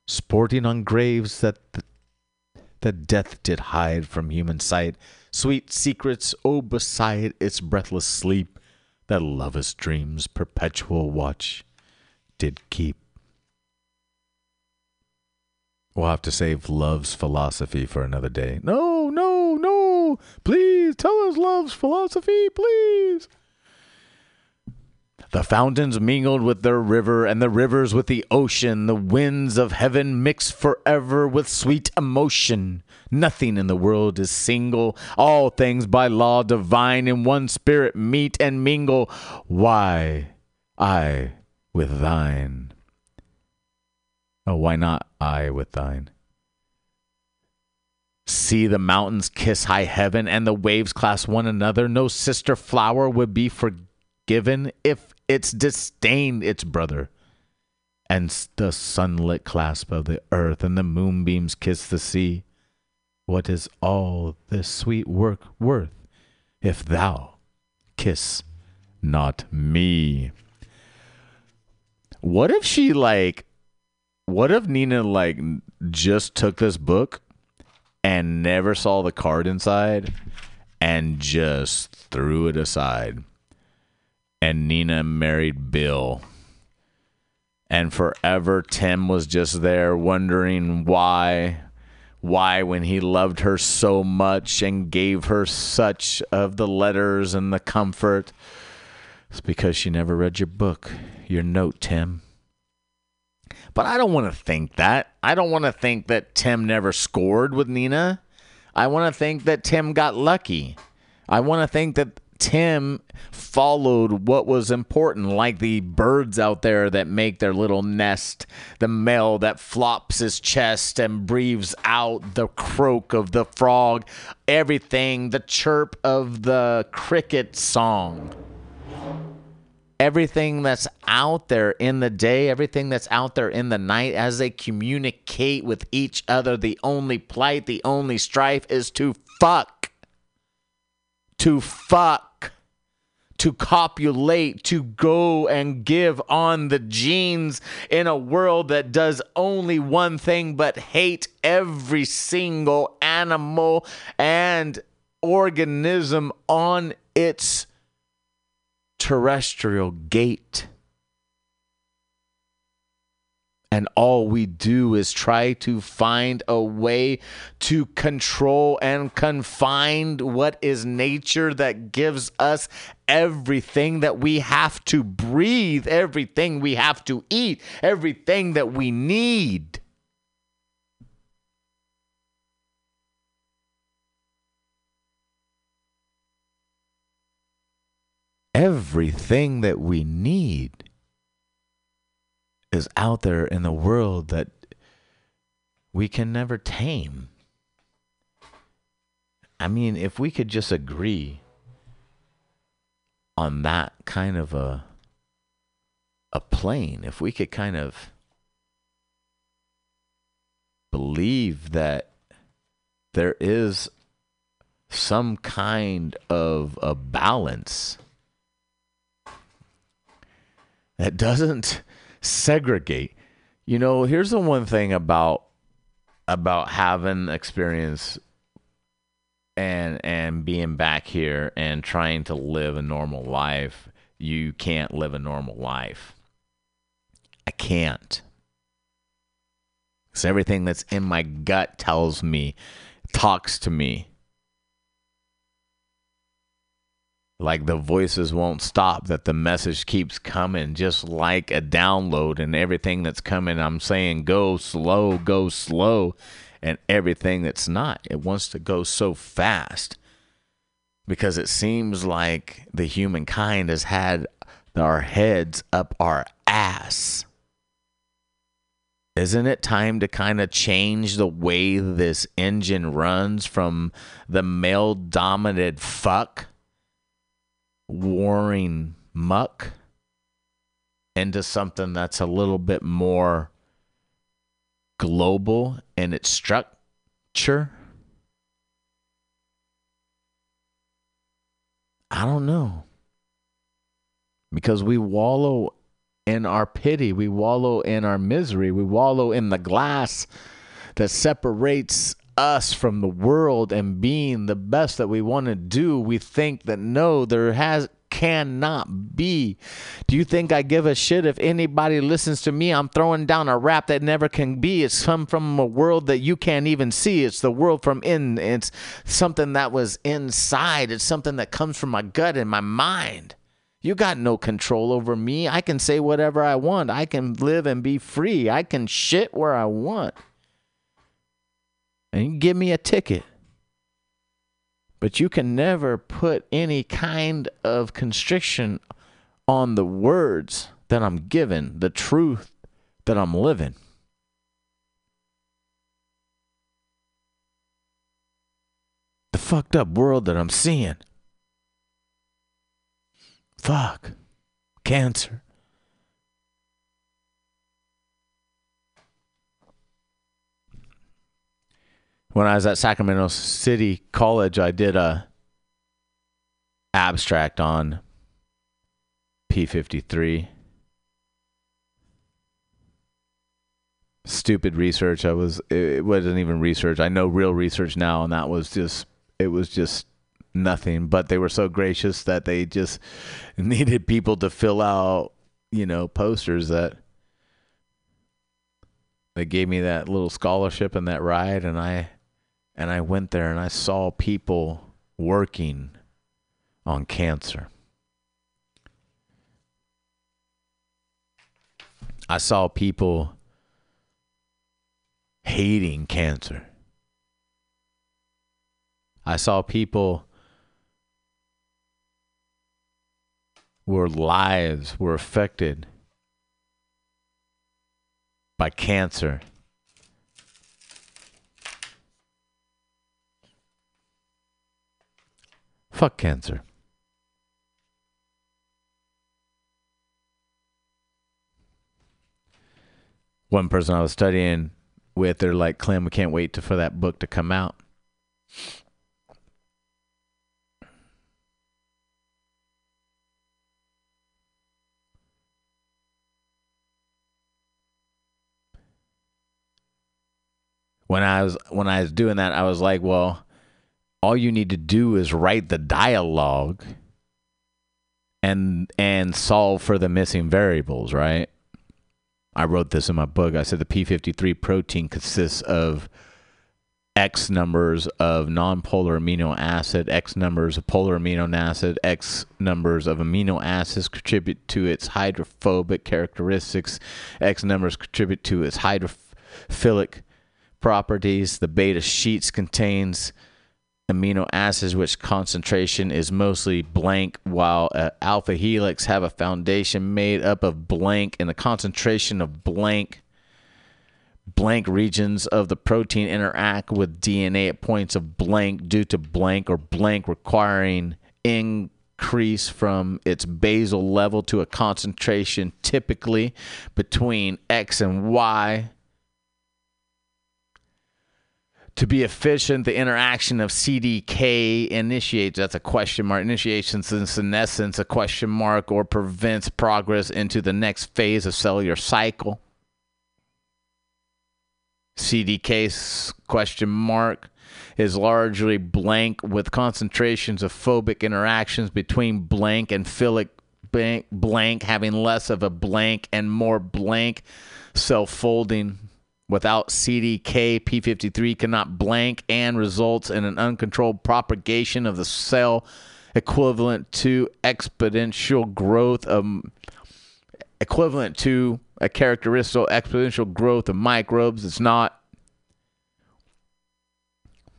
sporting on graves that th- that death did hide from human sight, sweet secrets, oh, beside its breathless sleep, that love's dreams perpetual watch did keep. We'll have to save love's philosophy for another day. No, no, no. Please tell us love's philosophy, please. The fountains mingled with their river, and the rivers with the ocean. The winds of heaven mix forever with sweet emotion. Nothing in the world is single. All things by law divine in one spirit meet and mingle. Why, I with thine. Oh, why not I with thine? See the mountains kiss high heaven and the waves clasp one another. No sister flower would be forgiven if it's disdained its brother. And the sunlit clasp of the earth and the moonbeams kiss the sea. What is all this sweet work worth if thou kiss not me? What if she like what if Nina like just took this book and never saw the card inside and just threw it aside? And Nina married Bill. And forever Tim was just there wondering why why when he loved her so much and gave her such of the letters and the comfort it's because she never read your book your note tim but i don't want to think that. I don't want to think that tim never scored with nina. I want to think that tim got lucky. I want to think that Tim followed what was important, like the birds out there that make their little nest, the male that flops his chest and breathes out, the croak of the frog, everything, the chirp of the cricket song. Everything that's out there in the day, everything that's out there in the night, as they communicate with each other, the only plight, the only strife is to fuck. To fuck, to copulate, to go and give on the genes in a world that does only one thing but hate every single animal and organism on its terrestrial gate. And all we do is try to find a way to control and confine what is nature that gives us everything that we have to breathe, everything we have to eat, everything that we need. Everything that we need is out there in the world that we can never tame. I mean, if we could just agree on that kind of a a plane, if we could kind of believe that there is some kind of a balance that doesn't segregate. You know, here's the one thing about about having experience and and being back here and trying to live a normal life. You can't live a normal life. I can't. Because everything that's in my gut tells me, talks to me. Like the voices won't stop that the message keeps coming just like a download and everything that's coming. I'm saying go slow go slow and everything that's not. It wants to go so fast because it seems like the humankind has had our heads up our ass. Isn't it time to kind of change the way this engine runs from the male dominated fuck warring muck into something that's a little bit more global in its structure? I don't know. Because we wallow in our pity, we wallow in our misery, we wallow in the glass that separates us from the world and being the best that we want to do, we think that no, there has cannot be. Do you think I give a shit if anybody listens to me? I'm throwing down a rap that never can be. It's come from a world that you can't even see. It's the world from in. It's something that was inside. It's something that comes from my gut and my mind. You got no control over me. I can say whatever I want. I can live and be free. I can shit where I want and give me a ticket. But you can never put any kind of constriction on the words that I'm given, the truth that I'm living. The fucked up world that I'm seeing. Fuck. Cancer. When I was at Sacramento City College, I did a abstract on P53. Stupid research. I was it wasn't even research. I know real research now and that was just it was just nothing, but they were so gracious that they just needed people to fill out, you know, posters that they gave me that little scholarship and that ride and I and I went there and I saw people working on cancer. I saw people hating cancer. I saw people where lives were affected by cancer. Fuck cancer. One person I was studying with, they're like, Clem, we can't wait to, for that book to come out. when I was when I was doing that, I was like, well, all you need to do is write the dialogue and and solve for the missing variables, right? I wrote this in my book. I said the P53 protein consists of X numbers of non-polar amino acid, X numbers of polar amino acid, X numbers of amino acids contribute to its hydrophobic characteristics, X numbers contribute to its hydrophilic properties. The beta sheets contains amino acids which concentration is mostly blank while uh, alpha helix have a foundation made up of blank and the concentration of blank blank regions of the protein interact with DNA at points of blank due to blank or blank requiring increase from its basal level to a concentration typically between X and Y to be efficient, the interaction of CDK initiates, that's a question mark, initiations in senescence, a question mark, or prevents progress into the next phase of cellular cycle. CDK question mark is largely blank with concentrations of phobic interactions between blank and philic blank, blank having less of a blank and more blank self folding Without CDK, P53 cannot blank and results in an uncontrolled propagation of the cell equivalent to exponential growth of equivalent to a characteristic exponential growth of microbes. It's not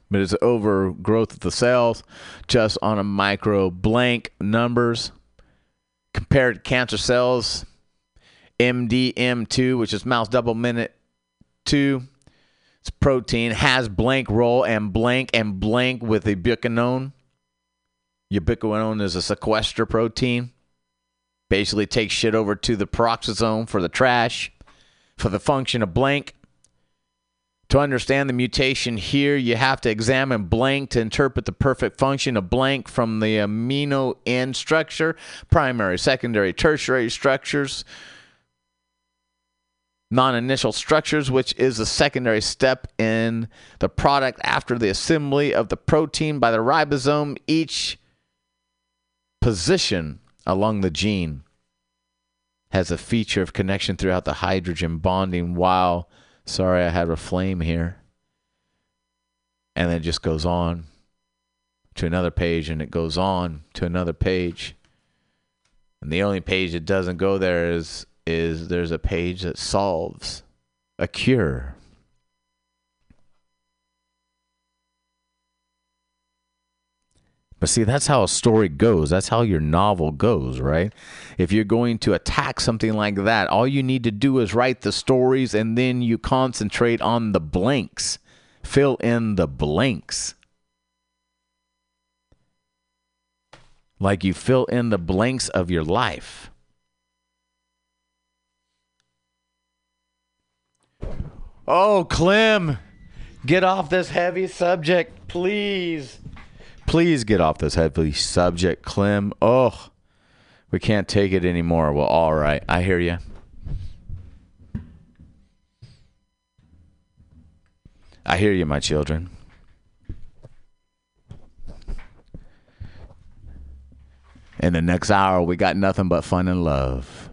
but it's overgrowth of the cells just on a micro blank numbers compared to cancer cells MDM2 which is mouse double minute two. It's protein, has blank role and blank and blank with ubiquinone. Ubiquinone is a sequester protein. Basically takes shit over to the peroxisome for the trash. For the function of blank. To understand the mutation here, you have to examine blank to interpret the perfect function of blank from the amino end structure, primary, secondary, tertiary structures non initial structures, which is a secondary step in the product after the assembly of the protein by the ribosome. Each position along the gene has a feature of connection throughout the hydrogen bonding. While, sorry, I had a flame here. And then it just goes on to another page and it goes on to another page. And the only page that doesn't go there is is there's a page that solves a cure. But see, that's how a story goes. That's how your novel goes, right? If you're going to attack something like that, all you need to do is write the stories and then you concentrate on the blanks. Fill in the blanks. Like you fill in the blanks of your life. Oh, Clem, get off this heavy subject, please. Please get off this heavy subject, Clem. Oh, we can't take it anymore. Well, all right. I hear you. I hear you, my children. In the next hour, we got nothing but fun and love.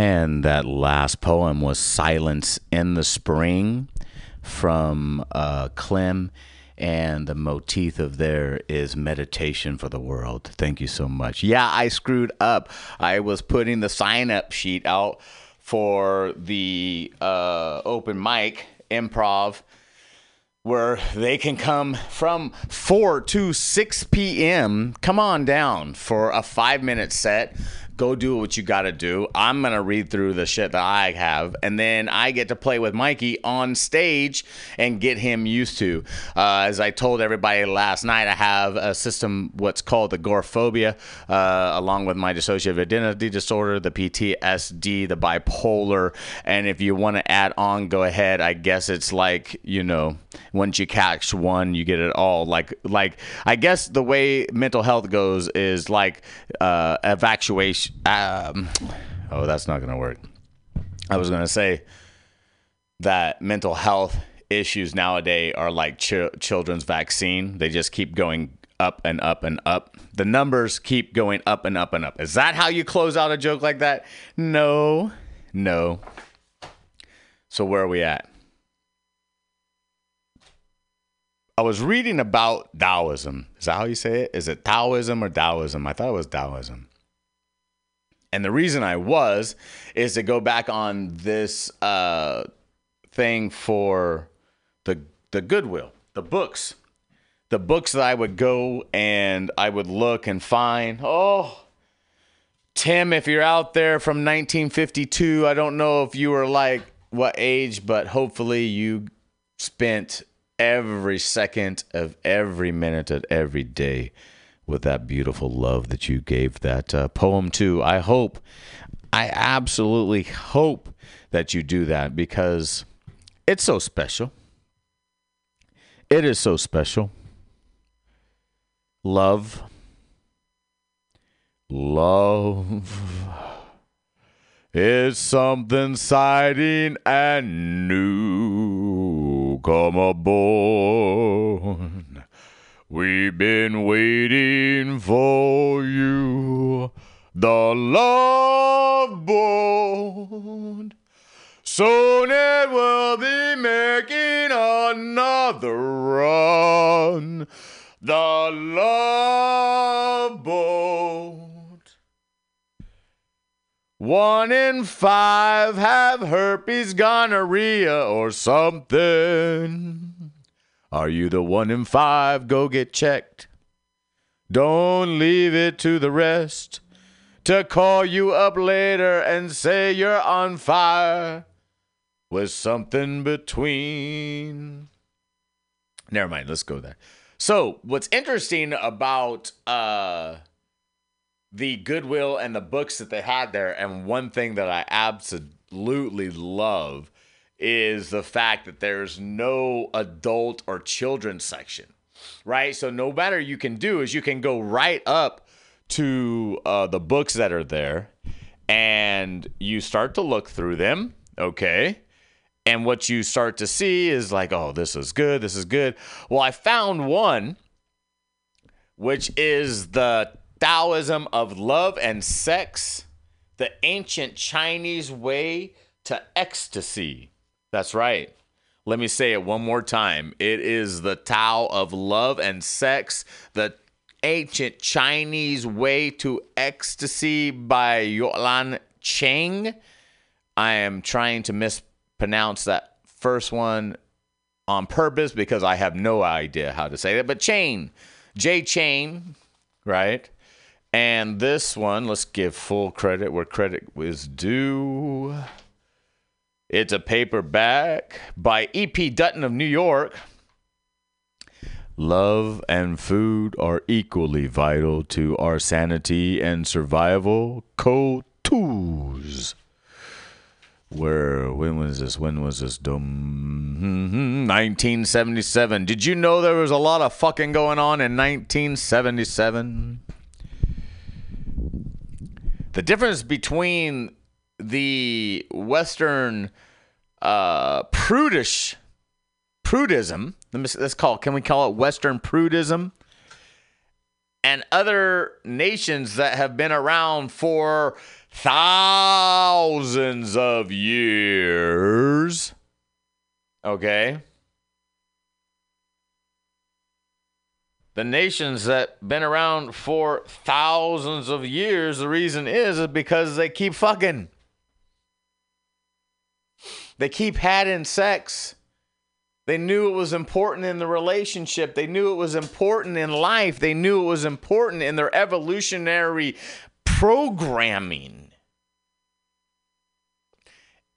And that last poem was Silence in the Spring from uh, Clem. And the motif of there is meditation for the world. Thank you so much. Yeah, I screwed up. I was putting the sign up sheet out for the uh, open mic improv where they can come from 4 to 6 p.m. Come on down for a five minute set. Go do what you got to do. I'm going to read through the shit that I have, and then I get to play with Mikey on stage and get him used to. Uh, as I told everybody last night, I have a system, what's called the agoraphobia, uh, along with my dissociative identity disorder, the PTSD, the bipolar. And if you want to add on, go ahead. I guess it's like, you know, once you catch one, you get it all. Like, like I guess the way mental health goes is like uh, evacuation. Um, oh, that's not to work. I was to say that mental health issues nowadays are like ch- children's vaccine. They just keep going up and up and up. The numbers keep going up and up and up. Is that how you close out a joke like that? No, no. So where are we at? I was reading about Taoism. Is that how you say it? Is it Taoism or Taoism? I thought it was Taoism. And the reason I was is to go back on this uh, thing for the the Goodwill, the books, the books that I would go and I would look and find. Oh, Tim, if you're out there from 1952, I don't know if you were like what age, but hopefully you spent every second of every minute of every day with that beautiful love that you gave that uh, poem to. I hope, I absolutely hope that you do that because it's so special. It is so special. Love. Love is something exciting and new. Come aboard. We've been waiting for you, the love boat. Soon it will be making another run. The love boat. One in five have herpes, gonorrhea, or something. Are you the one in five? Go get checked. Don't leave it to the rest to call you up later and say you're on fire with something between. Never mind, let's go there. So, what's interesting about uh the goodwill and the books that they had there and one thing that I absolutely love is the fact that there's no adult or children section. Right? So no matter you can do is you can go right up to uh, the books that are there and you start to look through them, okay? And what you start to see is like, oh, this is good, this is good. Well, I found one, which is the Taoism of love and sex, the ancient Chinese way to ecstasy. That's right. Let me say it one more time. It is the Tao of love and sex, the Ancient Chinese Way to Ecstasy by Yolan Cheng. I am trying to mispronounce that first one on purpose because I have no idea how to say it. But Chain, J Chain, right? And this one, let's give full credit where credit is due. It's a paperback by E.P. Dutton of New York. Love and food are equally vital to our sanity and survival. Co-tools. Where, when was this? When was this? Dum, hmm, hmm. 1977. Did you know there was a lot of fucking going on in 1977? The difference between the Western uh, prudish prudism. Let me, let's call. Can we call it Western prudism? And other nations that have been around for thousands of years. Okay. The nations that been around for thousands of years, the reason is, is because they keep fucking. They keep having sex. They knew it was important in the relationship. They knew it was important in life. They knew it was important in their evolutionary programming.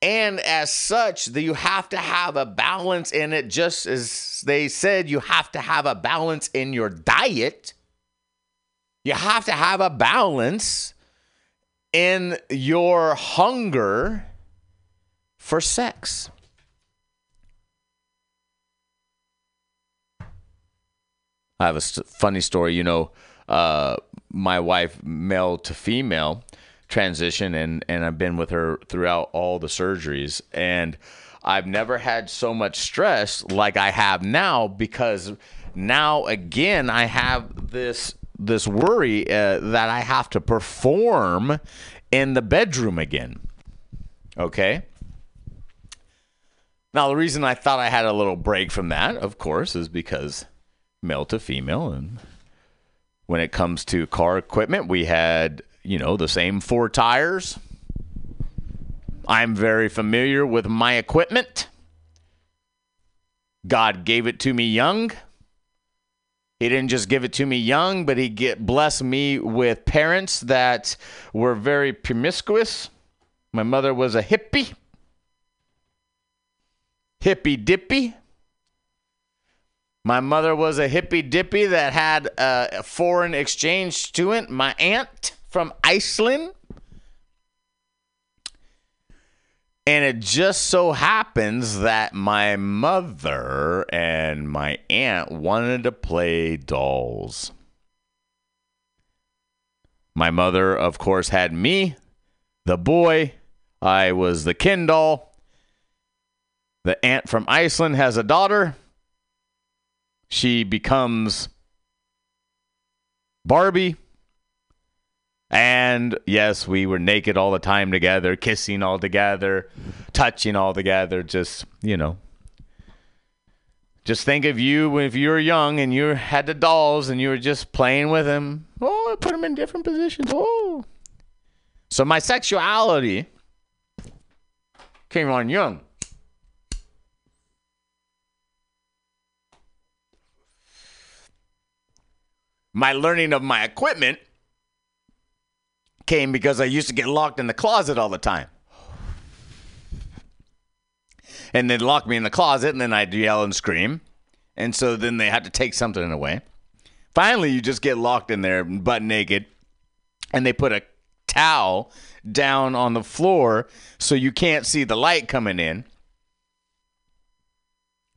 And as such, you have to have a balance in it, just as they said, you have to have a balance in your diet. You have to have a balance in your hunger for sex. I have a funny story. You know, uh, my wife, male to female, transition, and and I've been with her throughout all the surgeries, and I've never had so much stress like I have now because now again I have this this worry uh, that I have to perform in the bedroom again. Okay. Now, the reason I thought I had a little break from that, of course, is because male to female. And when it comes to car equipment, we had, you know, the same four tires. I'm very familiar with my equipment. God gave it to me young. He didn't just give it to me young, but he get blessed me with parents that were very promiscuous. My mother was a hippie hippy dippy. My mother was a hippy dippy that had a foreign exchange student, my aunt from Iceland. And it just so happens that my mother and my aunt wanted to play dolls. My mother, of course, had me, the boy. I was the Ken doll. The aunt from Iceland has a daughter. She becomes Barbie. And yes, we were naked all the time together, kissing all together, touching all together, just, you know. Just think of you if you were young and you had the dolls and you were just playing with them. Oh, I put them in different positions. Oh. So my sexuality came on young. my learning of my equipment came because I used to get locked in the closet all the time. And they'd lock me in the closet, and then I'd yell and scream. And so then they had to take something away. Finally, you just get locked in there, butt naked, and they put a towel down on the floor so you can't see the light coming in.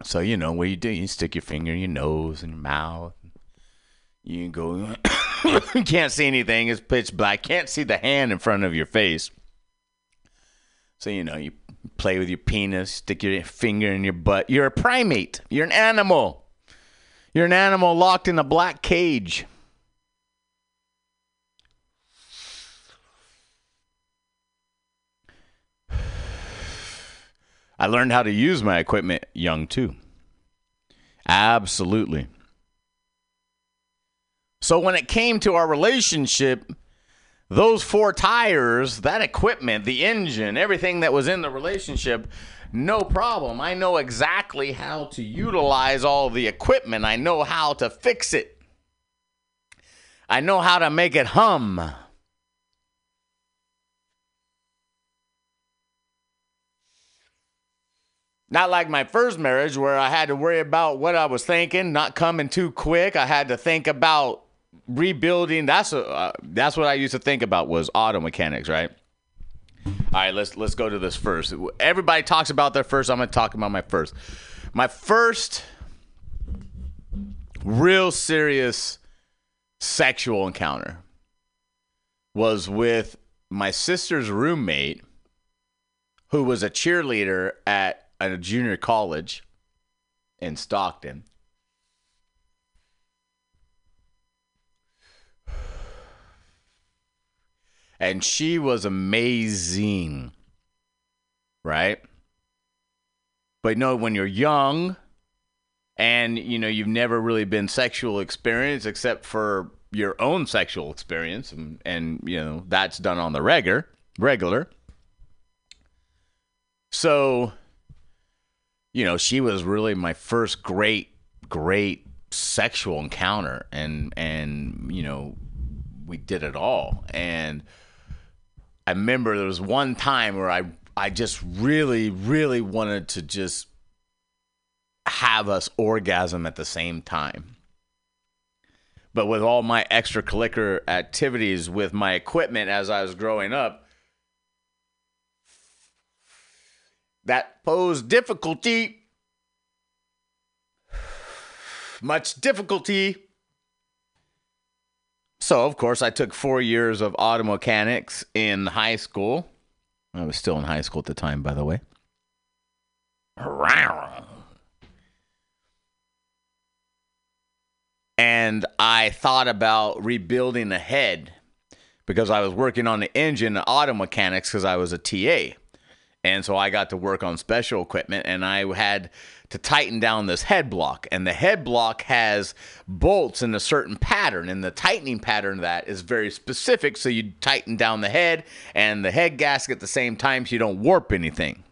So, you know, what you do, you stick your finger in your nose and your mouth. You go, can't see anything. It's pitch black. Can't see the hand in front of your face. So, you know, you play with your penis, stick your finger in your butt. You're a primate. You're an animal. You're an animal locked in a black cage. I learned how to use my equipment young too. Absolutely. So when it came to our relationship, those four tires, that equipment, the engine, everything that was in the relationship, no problem. I know exactly how to utilize all the equipment. I know how to fix it. I know how to make it hum. Not like my first marriage where I had to worry about what I was thinking, not coming too quick. I had to think about rebuilding. That's a, uh, that's what I used to think about was auto mechanics, right? All right, let's let's go to this first. Everybody talks about their first. I'm going to talk about my first. My first real serious sexual encounter was with my sister's roommate who was a cheerleader at a junior college in Stockton. And she was amazing, right? But know, when you're young and you know you've never really been sexual experience except for your own sexual experience and, and you know that's done on the regular regular so you know, she was really my first great, great sexual encounter, and and you know, we did it all. And I remember there was one time where I I just really, really wanted to just have us orgasm at the same time. But with all my extracurricular activities with my equipment as I was growing up, that posed difficulty. Much difficulty. So, of course, I took four years of auto mechanics in high school. I was still in high school at the time, by the way. And I thought about rebuilding the head because I was working on the engine auto mechanics because I was a TA. And so I got to work on special equipment and I had to tighten down this head block. And the head block has bolts in a certain pattern. And the tightening pattern of that is very specific. So you tighten down the head and the head gasket at the same time so you don't warp anything.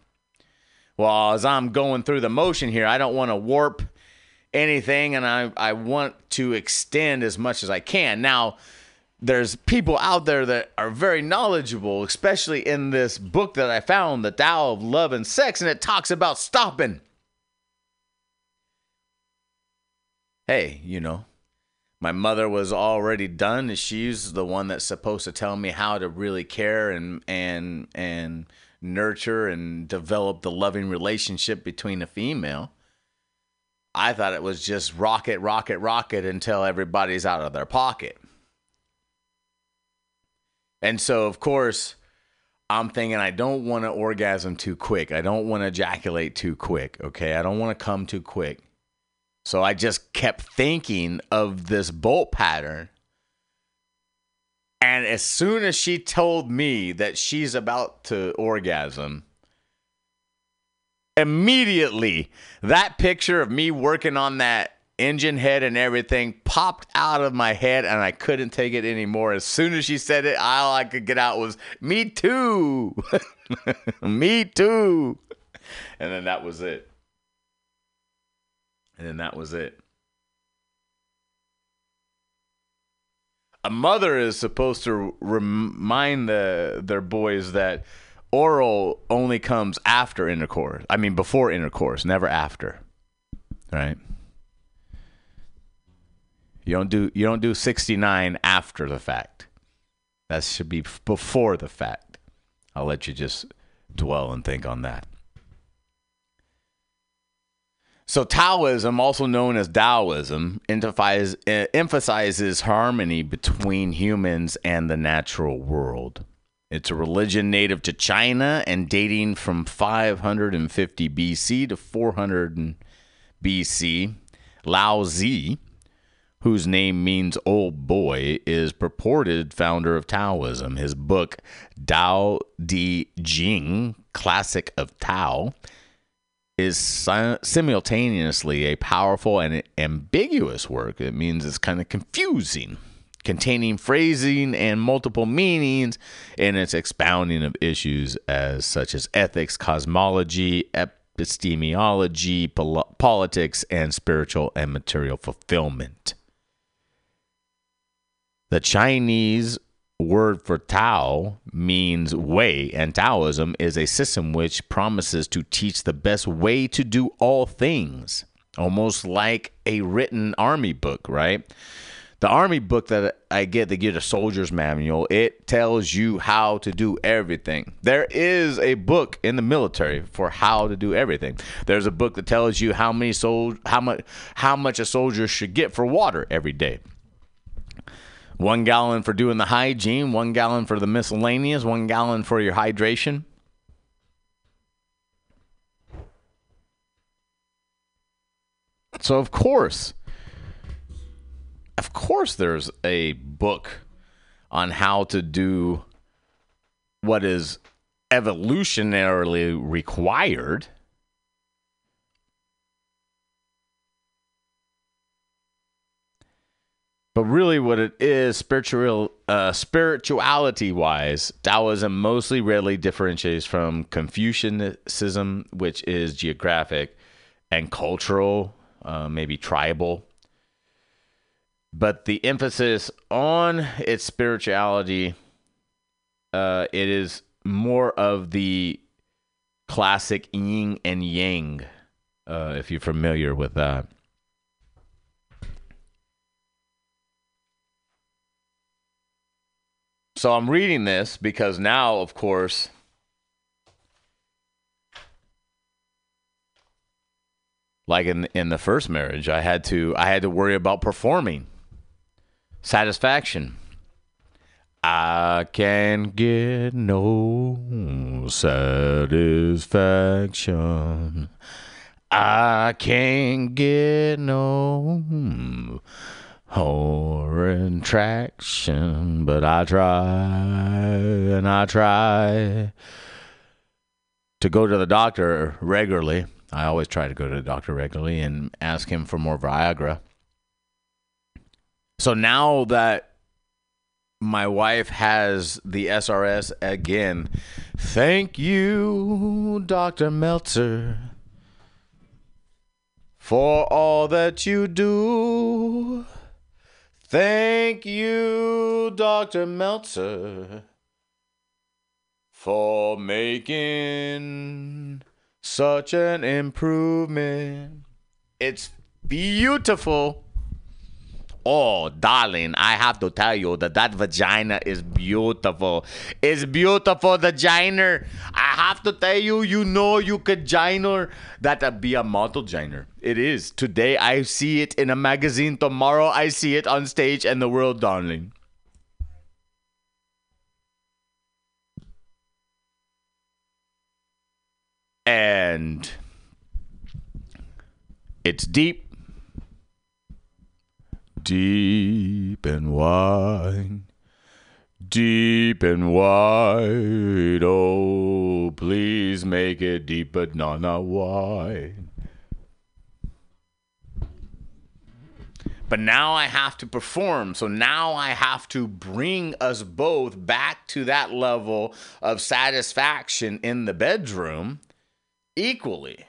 Well, as I'm going through the motion here, I don't want to warp anything and I, I want to extend as much as I can. Now, there's people out there that are very knowledgeable, especially in this book that I found, The Tao of Love and Sex, and it talks about stopping. Hey, you know, my mother was already done, she's the one that's supposed to tell me how to really care and and and nurture and develop the loving relationship between a female. I thought it was just rocket, rocket, rocket until everybody's out of their pocket. And so, of course, I'm thinking I don't want to orgasm too quick. I don't want to ejaculate too quick. Okay. I don't want to come too quick. So I just kept thinking of this bolt pattern. And as soon as she told me that she's about to orgasm, immediately that picture of me working on that engine head and everything popped out of my head and I couldn't take it anymore. As soon as she said it, all I could get out was, Me too. Me too. And then that was it. And then that was it. A mother is supposed to remind the their boys that oral only comes after intercourse. I mean before intercourse, never after. Right? You don't do you don't do 69 after the fact. That should be before the fact. I'll let you just dwell and think on that. So Taoism, also known as Daoism, eh, emphasizes harmony between humans and the natural world. It's a religion native to China and dating from 550 BC to 400 BC. Lao Tzu whose name means old boy, is purported founder of Taoism. His book, Tao Te Ching, Classic of Tao, is simultaneously a powerful and ambiguous work. It means it's kind of confusing, containing phrasing and multiple meanings in its expounding of issues as such as ethics, cosmology, epistemology, pol- politics, and spiritual and material fulfillment. The Chinese word for Tao means way, and Taoism is a system which promises to teach the best way to do all things, almost like a written army book, right? The army book that I get, they get a soldier's manual. It tells you how to do everything. There is a book in the military for how to do everything. There's a book that tells you how many sol- how much how much a soldier should get for water every day one gallon for doing the hygiene, one gallon for the miscellaneous, one gallon for your hydration. So, of course, of course, there's a book on how to do what is evolutionarily required. But really, what it is, spiritual, uh, spirituality wise, Taoism mostly readily differentiates from Confucianism, which is geographic and cultural, uh, maybe tribal. But the emphasis on its spirituality, uh, it is more of the classic yin and yang, uh, if you're familiar with that. So I'm reading this because now, of course, like in in the first marriage, I had to I had to worry about performing satisfaction. I can't get no satisfaction. I can't get no horror traction, but I try and I try to go to the doctor regularly. I always try to go to the doctor regularly and ask him for more Viagra. So now that my wife has the SRS again, thank you, Dr. Meltzer, for all that you do. Thank you, Dr. Meltzer, for making such an improvement. It's beautiful. Oh, darling, I have to tell you that that vagina is beautiful. It's beautiful, vagina. I have to tell you, you know, you could giner that uh, be a model giner. It is. Today I see it in a magazine. Tomorrow I see it on stage and the world, darling. And it's deep deep and wide, deep and wide. Oh, please make it deep, but not not wide. But now I have to perform. So now I have to bring us both back to that level of satisfaction in the bedroom equally.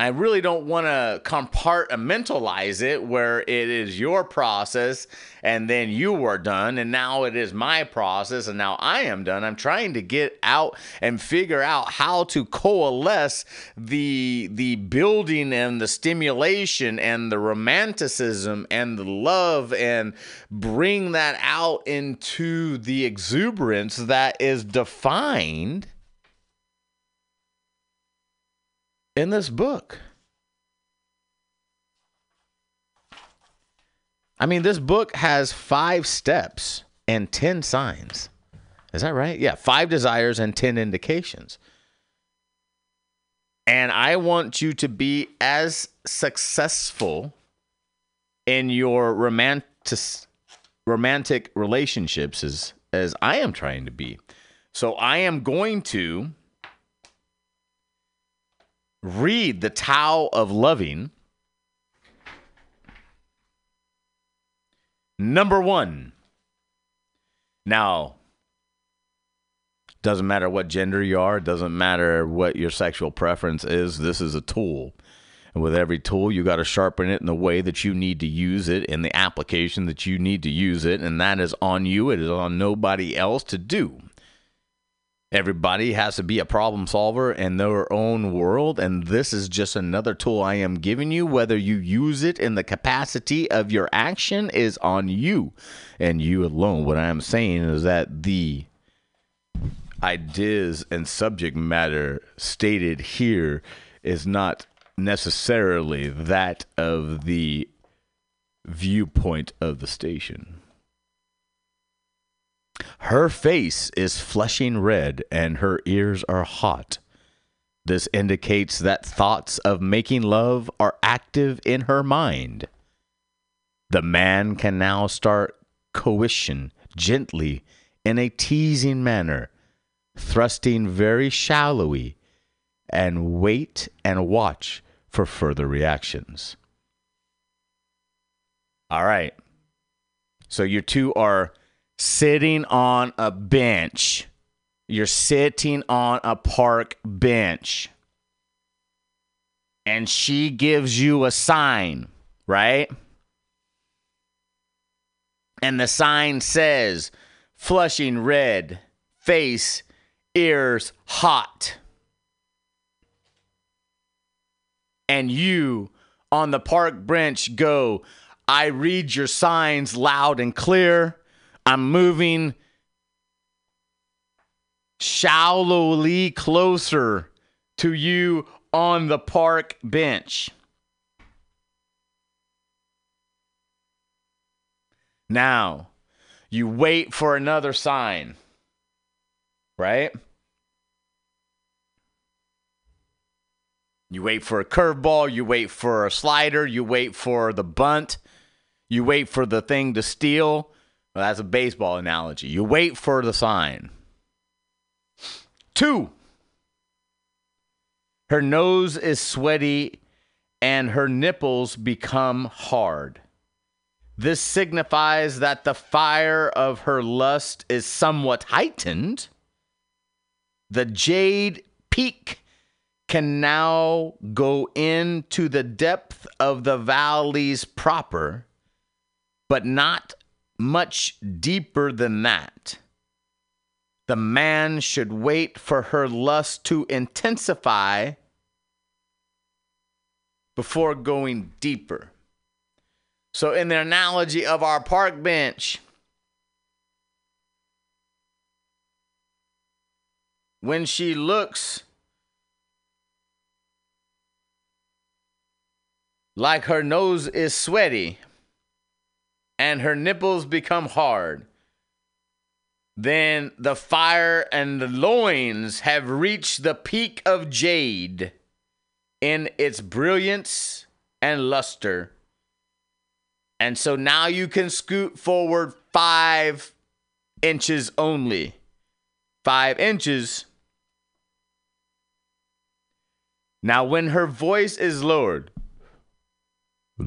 I really don't want to compartmentalize it where it is your process and then you are done and now it is my process and now I am done. I'm trying to get out and figure out how to coalesce the the building and the stimulation and the romanticism and the love and bring that out into the exuberance that is defined in this book. I mean, this book has five steps and 10 signs. Is that right? Yeah, five desires and 10 indications. And I want you to be as successful in your romantic romantic relationships as as I am trying to be. So I am going to read the Tao of Loving. Number one. Now, doesn't matter what gender you are, doesn't matter what your sexual preference is, this is a tool. And with every tool, you got to sharpen it in the way that you need to use it, in the application that you need to use it. And that is on you, it is on nobody else to do. Everybody has to be a problem solver in their own world, and this is just another tool I am giving you. Whether you use it in the capacity of your action is on you and you alone. What I am saying is that the ideas and subject matter stated here is not necessarily that of the viewpoint of the station. Her face is flushing red and her ears are hot. This indicates that thoughts of making love are active in her mind. The man can now start coition gently in a teasing manner, thrusting very shallowly, and wait and watch for further reactions. All right. So your two are sitting on a bench. You're sitting on a park bench. And she gives you a sign, right? And the sign says, flushing red, face, ears hot. And you on the park bench go, I read your signs loud and clear. I'm moving shallowly closer to you on the park bench. Now, you wait for another sign, right? You wait for a curveball, you wait for a slider, you wait for the bunt, you wait for the thing to steal. Well, that's a baseball analogy. You wait for the sign. Two, her nose is sweaty and her nipples become hard. This signifies that the fire of her lust is somewhat heightened. The jade peak can now go into the depth of the valleys proper, but not much deeper than that. The man should wait for her lust to intensify before going deeper. So, in the analogy of our park bench, when she looks like her nose is sweaty and her nipples become hard, then the fire and the loins have reached the peak of jade in its brilliance and luster. And so now you can scoot forward five inches only. Five inches. Now, when her voice is lowered,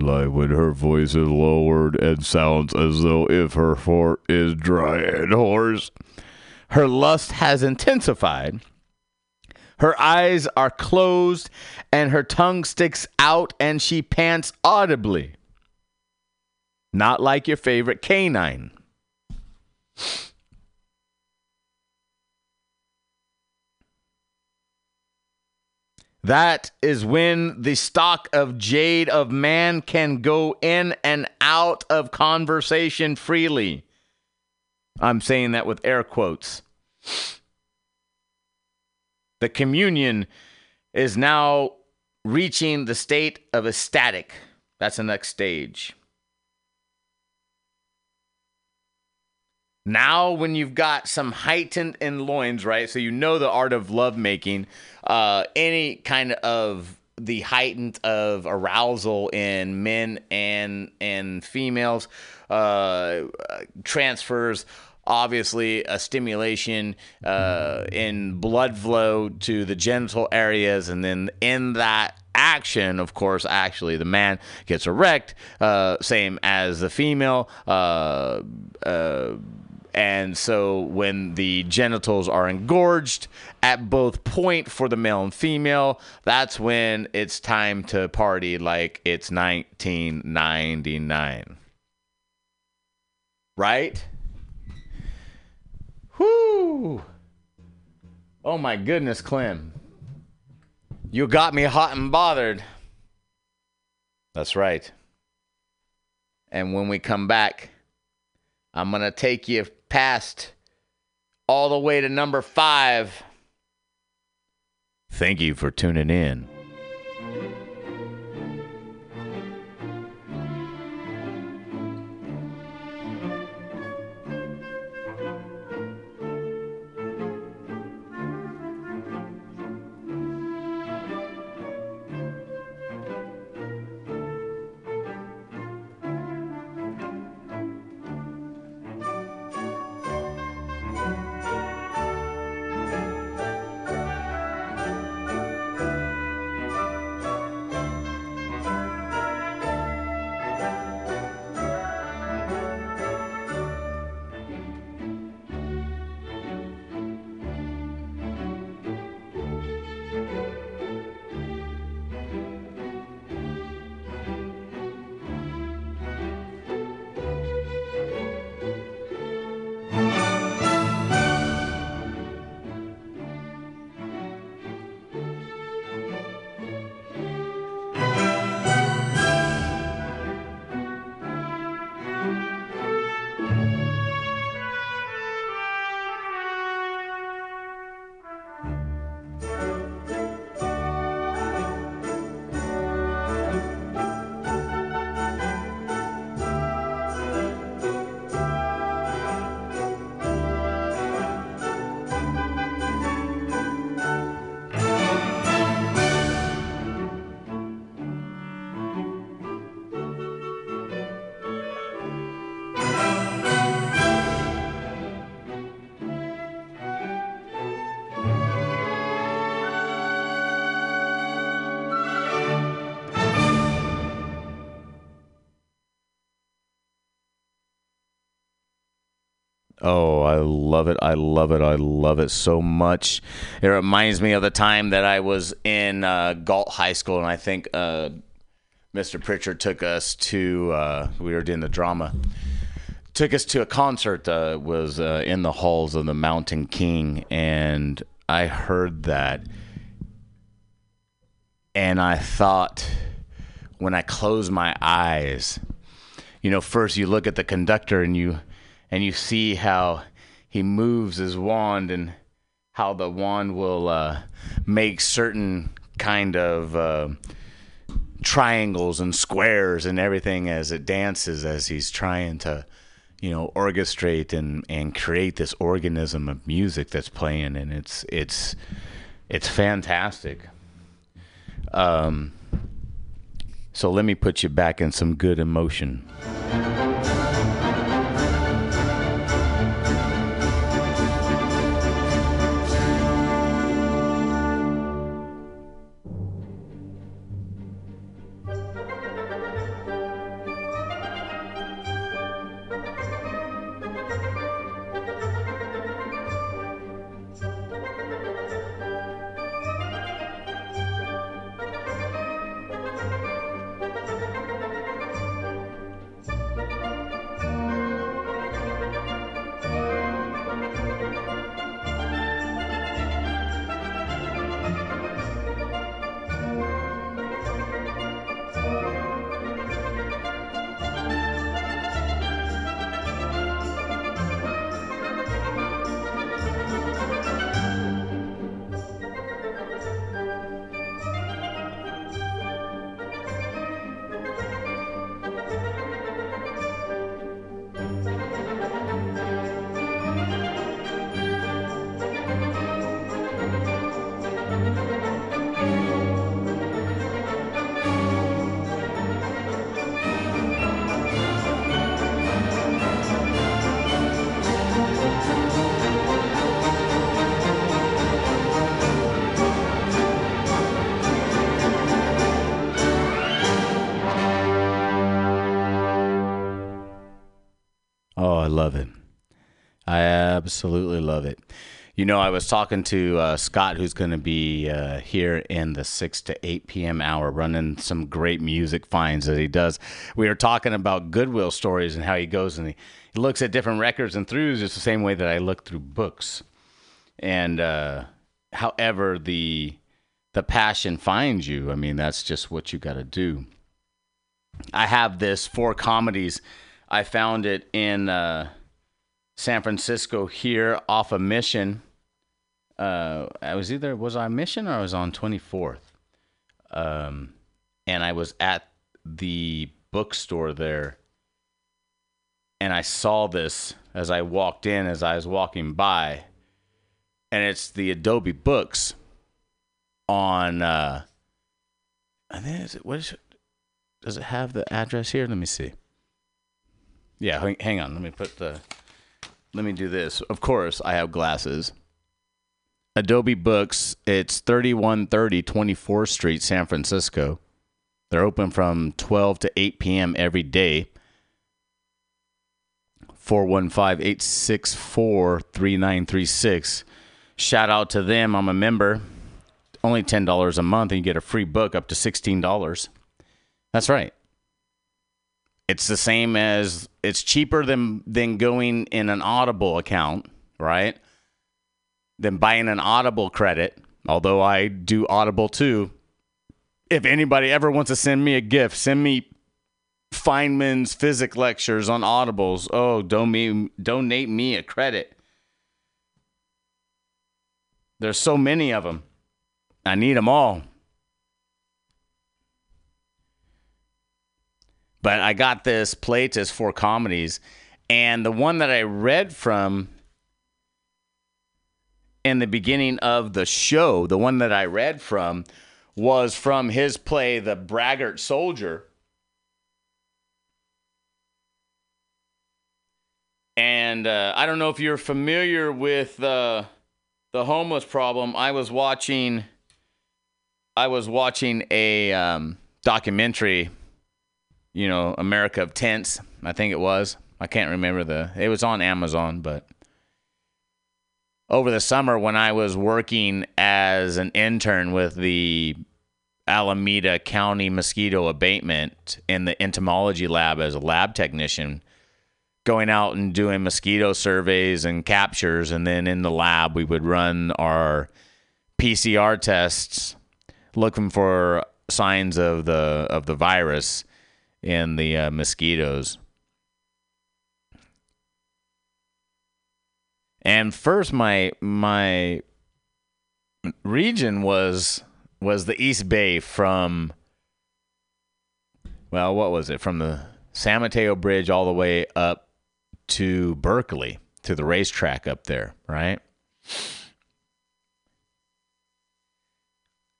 like when her voice is lowered and sounds as though if her fort is dry and hoarse, her lust has intensified. Her eyes are closed and her tongue sticks out and she pants audibly. Not like your favorite canine. That is when the stock of jade of man can go in and out of conversation freely. I'm saying that with air quotes. The communion is now reaching the state of ecstatic. That's the next stage. Now, when you've got some heightened in loins, right? So you know the art of lovemaking, uh, any kind of the heightened of arousal in men and and females, uh, transfers obviously a stimulation uh, in blood flow to the genital areas, and then in that action, of course, actually the man gets erect, uh, same as the female. Uh, uh, and so when the genitals are engorged at both point for the male and female, that's when it's time to party like it's 1999. Right? Whoo! Oh my goodness, Clem. You got me hot and bothered. That's right. And when we come back, I'm going to take you past all the way to number five. Thank you for tuning in. Oh, I love it. I love it. I love it so much. It reminds me of the time that I was in uh, Galt High School, and I think uh, Mr. Pritchard took us to, uh, we were doing the drama, took us to a concert that was uh, in the halls of the Mountain King, and I heard that. And I thought, when I closed my eyes, you know, first you look at the conductor and you and you see how he moves his wand and how the wand will uh, make certain kind of uh, triangles and squares and everything as it dances as he's trying to you know orchestrate and and create this organism of music that's playing. And it's it's it's fantastic. Um so let me put you back in some good emotion absolutely love it. You know, I was talking to uh, Scott, who's going to be uh, here in the 6 to 8 p.m. hour, running some great music finds that he does. We were talking about Goodwill stories and how he goes and he, he looks at different records and throughs just the same way that I look through books. And uh, however the the passion finds you, I mean, that's just what you got to do. I have this four comedies. I found it in uh, San Francisco here off a mission. Uh, I was either was I mission or I was on 24th. Um, and I was at the bookstore there and I saw this as I walked in as I was walking by and it's the Adobe Books on uh I think is it what is it does it have the address here? Let me see. Yeah, hang- hang on. Let me put the. Let me do this. Of course, I have glasses. Adobe Books. It's 3130 24th Street, San Francisco. They're open from 12 to 8 p.m. every day. 415 864 3936. Shout out to them. I'm a member. Only $10 a month, and you get a free book up to $16. That's right. It's the same as it's cheaper than than going in an Audible account, right? Than buying an Audible credit. Although I do Audible too. If anybody ever wants to send me a gift, send me Feynman's physics lectures on Audibles. Oh, donate donate me a credit. There's so many of them. I need them all. But I got this Plautus four comedies, and the one that I read from in the beginning of the show, the one that I read from was from his play, The Braggart Soldier. And uh, I don't know if you're familiar with uh, the homeless problem. I was watching, I was watching a um, documentary you know, America of Tents, I think it was. I can't remember the it was on Amazon, but over the summer when I was working as an intern with the Alameda County mosquito abatement in the entomology lab as a lab technician, going out and doing mosquito surveys and captures and then in the lab we would run our PCR tests looking for signs of the of the virus in the uh, mosquitoes. And first, my my region was was the East Bay from well, what was it from the San Mateo Bridge all the way up to Berkeley to the racetrack up there, right?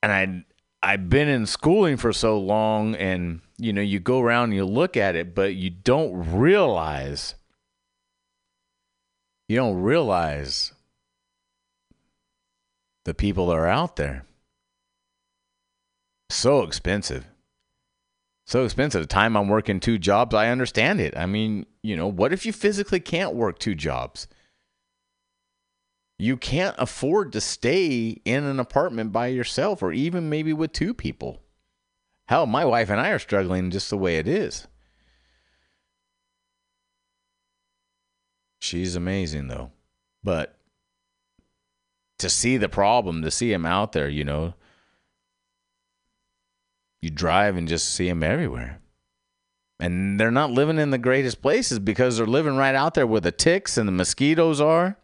And I I've been in schooling for so long and you know, you go around and you look at it, but you don't realize you don't realize the people that are out there. So expensive. So expensive. The time I'm working two jobs, I understand it. I mean, you know, what if you physically can't work two jobs? You can't afford to stay in an apartment by yourself or even maybe with two people. Hell, my wife and I are struggling just the way it is. She's amazing though. But to see the problem, to see him out there, you know, you drive and just see him everywhere. And they're not living in the greatest places because they're living right out there where the ticks and the mosquitoes are.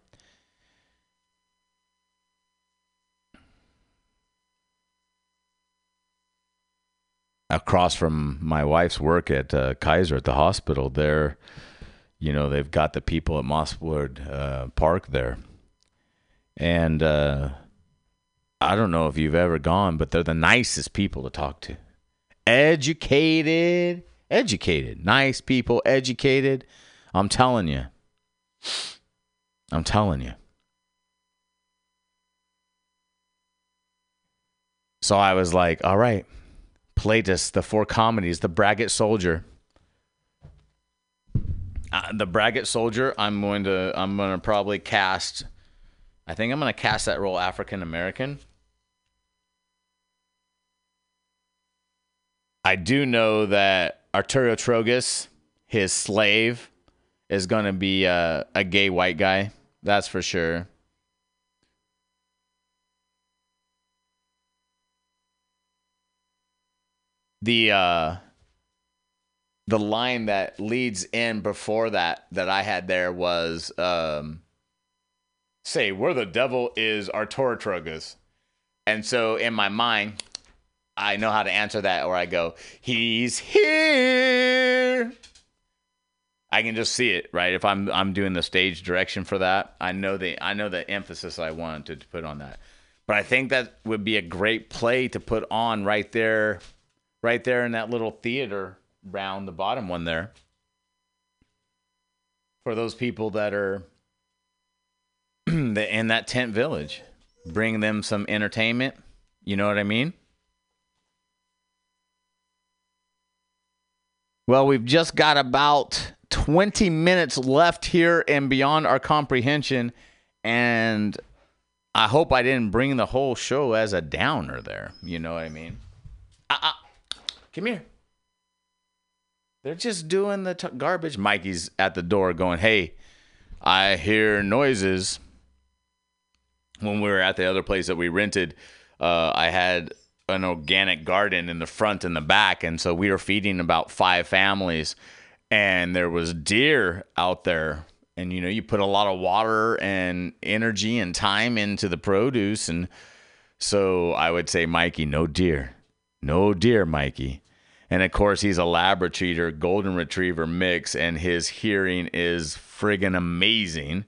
Across from my wife's work at uh, Kaiser at the hospital, there, you know, they've got the people at Mosswood uh, Park there, and uh, I don't know if you've ever gone, but they're the nicest people to talk to. Educated, educated, nice people, educated. I'm telling you. I'm telling you. So I was like, all right, Plautus, the four comedies, the Braggart Soldier. uh, the Braggart Soldier. I'm going to I'm going to probably cast. I think I'm going to cast that role African American. I do know that Artotrogus, his slave, is going to be a, a gay white guy. That's for sure. The uh the line that leads in before that that I had there was um say where the devil is Artotrogus. And so in my mind, I know how to answer that, or I go, He's here. I can just see it, right? If I'm I'm doing the stage direction for that, I know the I know the emphasis I wanted to put on that. But I think that would be a great play to put on right there, right there in that little theater round the bottom one there. For those people that are in that tent village, bring them some entertainment. You know what I mean? Well, we've just got about 20 minutes left here and beyond our comprehension. And I hope I didn't bring the whole show as a downer there. You know what I mean? Ah. Come here. They're just doing the t- garbage. Mikey's at the door going, Hey, I hear noises. When we were at the other place that we rented, uh, I had an organic garden in the front and the back. And so we were feeding about five families and there was deer out there and you know you put a lot of water and energy and time into the produce and so i would say mikey no deer no deer mikey and of course he's a lab retriever, golden retriever mix and his hearing is friggin amazing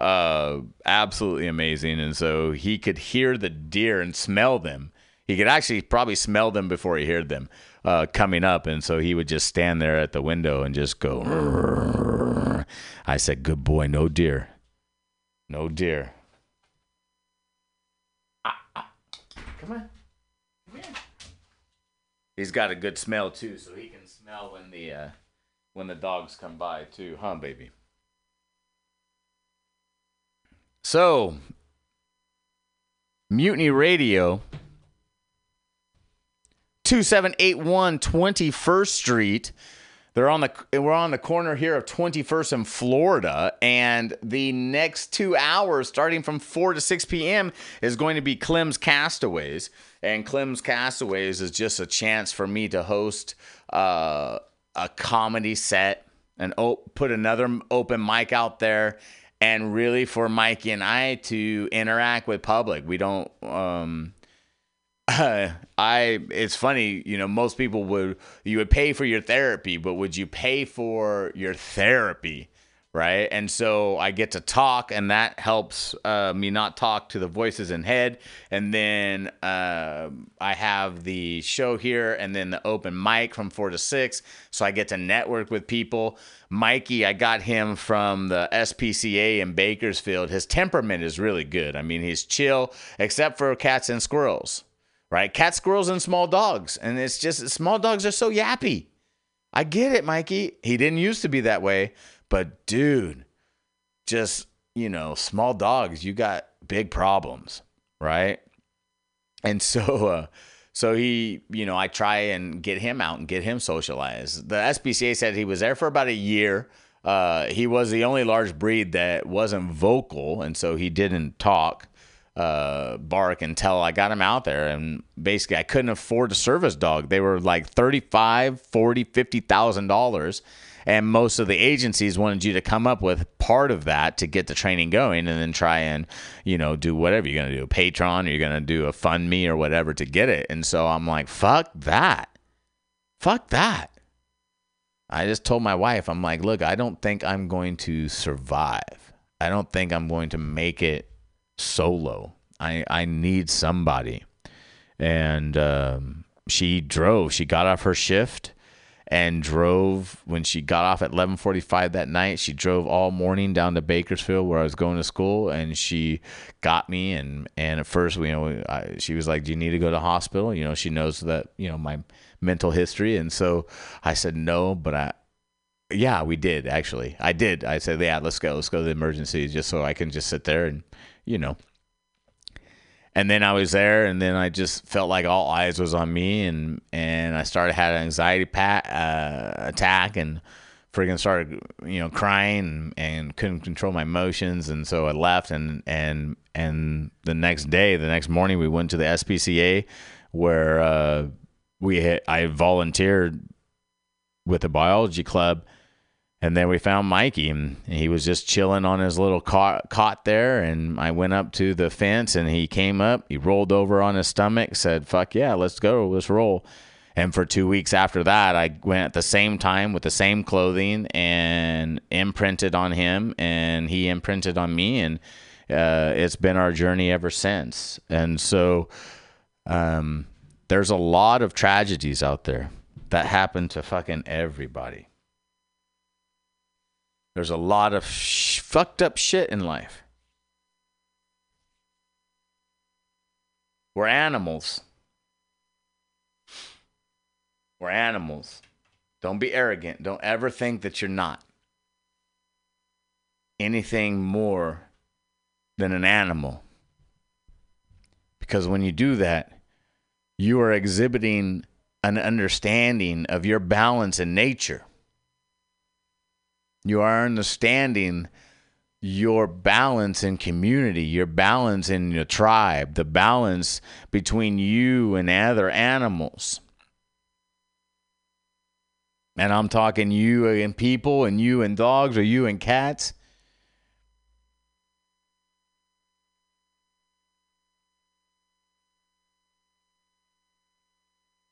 uh absolutely amazing and so he could hear the deer and smell them he could actually probably smell them before he heard them uh, coming up, and so he would just stand there at the window and just go. "Rrrr." I said, "Good boy, no deer, no deer." Ah, ah. Come on. He's got a good smell too, so he can smell when the uh, when the dogs come by too, huh, baby? So, Mutiny Radio 2781 21st Street. They're on the we're on the corner here of 21st and Florida and the next 2 hours starting from 4 to 6 p.m. is going to be Clem's Castaways and Clem's Castaways is just a chance for me to host uh, a comedy set and op- put another open mic out there and really for Mikey and I to interact with public. We don't um I it's funny, you know, most people would you would pay for your therapy, but would you pay for your therapy? Right. And so I get to talk, and that helps uh, me not talk to the voices in head. And then uh, I have the show here, and then the open mic from four to six. So I get to network with people. Mikey, I got him from the SPCA in Bakersfield. His temperament is really good. I mean, he's chill, except for cats and squirrels right? Cat, squirrels, and small dogs. And it's just small dogs are so yappy. I get it, Mikey. He didn't used to be that way, but dude, just, you know, small dogs, you got big problems, right? And so, uh, so he, you know, I try and get him out and get him socialized. The SPCA said he was there for about a year. Uh, he was the only large breed that wasn't vocal, and so he didn't talk uh, bark until I got him out there. And basically, I couldn't afford a service dog. They were like 35, 40, 50,000 dollars. And most of the agencies wanted you to come up with part of that to get the training going and then try and, you know, do whatever you're going to do, a Patreon or you're going to do a fund me or whatever to get it. And so I'm like, fuck that. Fuck that. I just told my wife, I'm like, look, I don't think I'm going to survive. I don't think I'm going to make it solo. I I need somebody, and um, she drove. She got off her shift and drove when she got off at 11:45 that night. She drove all morning down to Bakersfield where I was going to school, and she got me. and And at first, you know, I, she was like, "Do you need to go to hospital?" You know, she knows that you know my mental history, and so I said no, but I yeah, we did actually. I did. I said, yeah, let's go. Let's go to the emergency just so I can just sit there and, you know. And then I was there, and then I just felt like all eyes was on me, and and I started had an anxiety pat, uh, attack, and freaking started you know crying and, and couldn't control my emotions, and so I left, and and and the next day, the next morning, we went to the SPCA, where uh, we had, I volunteered with the biology club and then we found Mikey, and he was just chilling on his little cot, there. And I went up to the fence, and he came up. He rolled over on his stomach, said, "Fuck yeah, let's go, let's roll." And for two weeks after that, I went at the same time with the same clothing and imprinted on him, and he imprinted on me, and uh, it's been our journey ever since. And so, um, there's a lot of tragedies out there that happen to fucking everybody. There's a lot of sh- fucked up shit in life. We're animals. We're animals. Don't be arrogant. Don't ever think that you're not anything more than an animal. Because when you do that, you are exhibiting an understanding of your balance in nature. You are understanding your balance in community, your balance in your tribe, the balance between you and other animals. And I'm talking you and people, and you and dogs, or you and cats.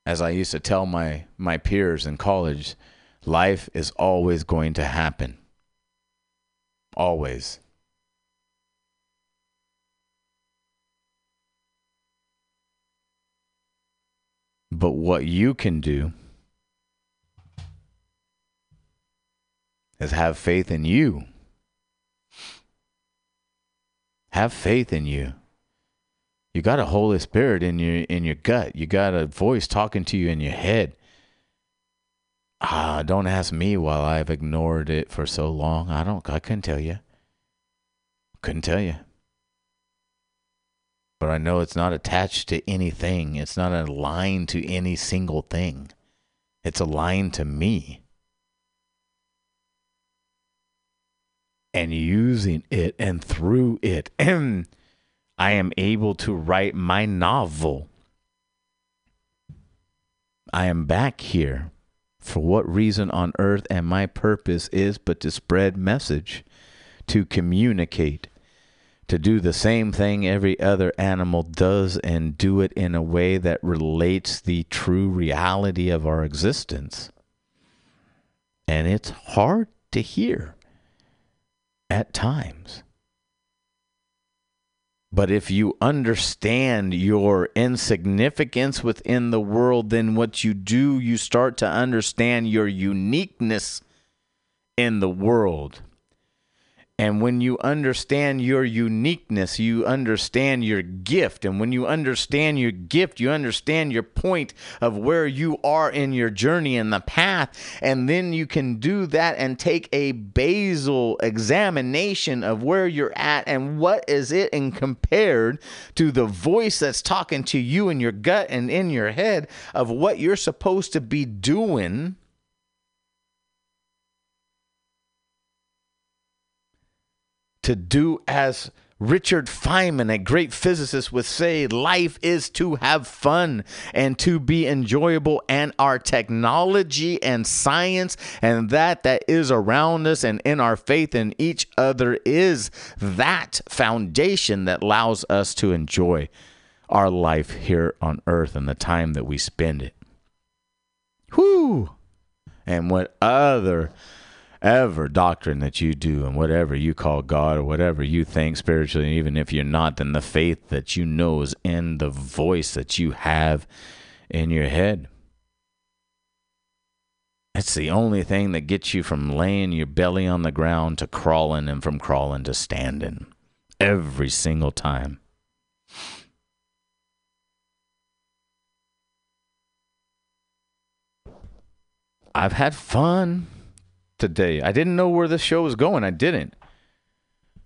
As I used to tell my, my peers in college, life is always going to happen. Always. But what you can do is have faith in you. Have faith in you. You got a Holy Spirit in your in your gut. You got a voice talking to you in your head. Ah, don't ask me while I've ignored it for so long. I don't I couldn't tell you. Couldn't tell you. But I know it's not attached to anything. It's not aligned to any single thing. It's aligned to me. And using it and through it, and I am able to write my novel. I am back here for what reason on earth and my purpose is but to spread message, to communicate, to do the same thing every other animal does and do it in a way that relates the true reality of our existence. And it's hard to hear at times. But if you understand your insignificance within the world, then what you do, you start to understand your uniqueness in the world. And when you understand your uniqueness, you understand your gift. And when you understand your gift, you understand your point of where you are in your journey and the path. And then you can do that and take a basal examination of where you're at and what is it in compared to the voice that's talking to you in your gut and in your head of what you're supposed to be doing to do as Richard Feynman, a great physicist, would say life is to have fun and to be enjoyable, and our technology and science and that that is around us and in our faith in each other is that foundation that allows us to enjoy our life here on earth and the time that we spend it. Whoo! And what other ever doctrine that you do and whatever you call God or whatever you think spiritually, even if you're not, then the faith that you know is in the voice that you have in your head. It's the only thing that gets you from laying your belly on the ground to crawling and from crawling to standing every single time. I've had fun today. I didn't know where this show was going. I didn't.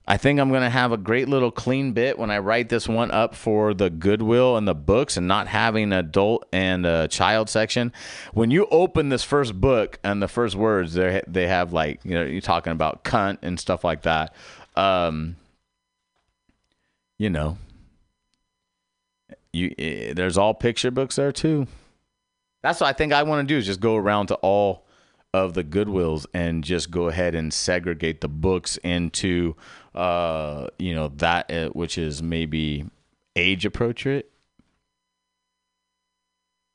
I think I'm going to have a great little clean bit when I write this one up for the Goodwill and the books and not having adult and a child section. When you open this first book and the first words, they they have like, you know, you're talking about cunt and stuff like that. Um, you know, you eh, there's all picture books there too. That's what I think I want to do is just go around to all of the Goodwills and just go ahead and segregate the books into, uh, you know, that uh, which is maybe age appropriate.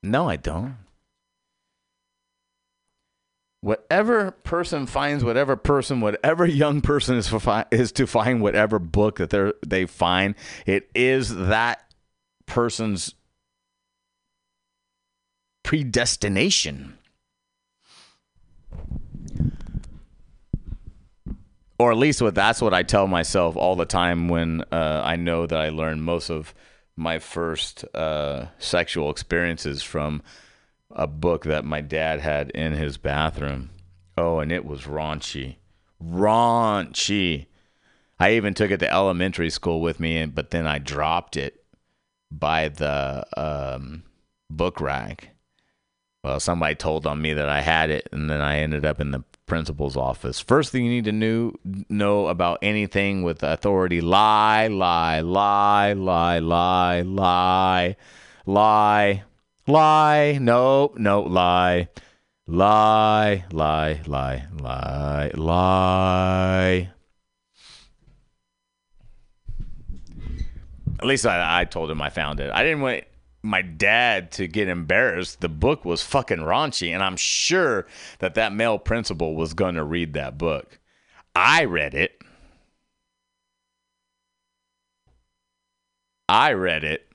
No, I don't. Whatever person finds whatever person, whatever young person is fi- is to find whatever book that they they find, it is that person's predestination. Or at least what that's what I tell myself all the time when uh, I know that I learned most of my first uh, sexual experiences from a book that my dad had in his bathroom. Oh, and it was raunchy. Raunchy. I even took it to elementary school with me, but then I dropped it by the um, book rack. Well, somebody told on me that I had it, and then I ended up in the principal's office. First thing you need to know, know about anything with authority lie, lie, lie, lie, lie, lie, lie, lie, no, no, lie, lie, lie, lie, lie, lie. At least I, I told him I found it. I didn't want my dad to get embarrassed. The book was fucking raunchy, and I'm sure that that male principal was going to read that book. I read it. I read it.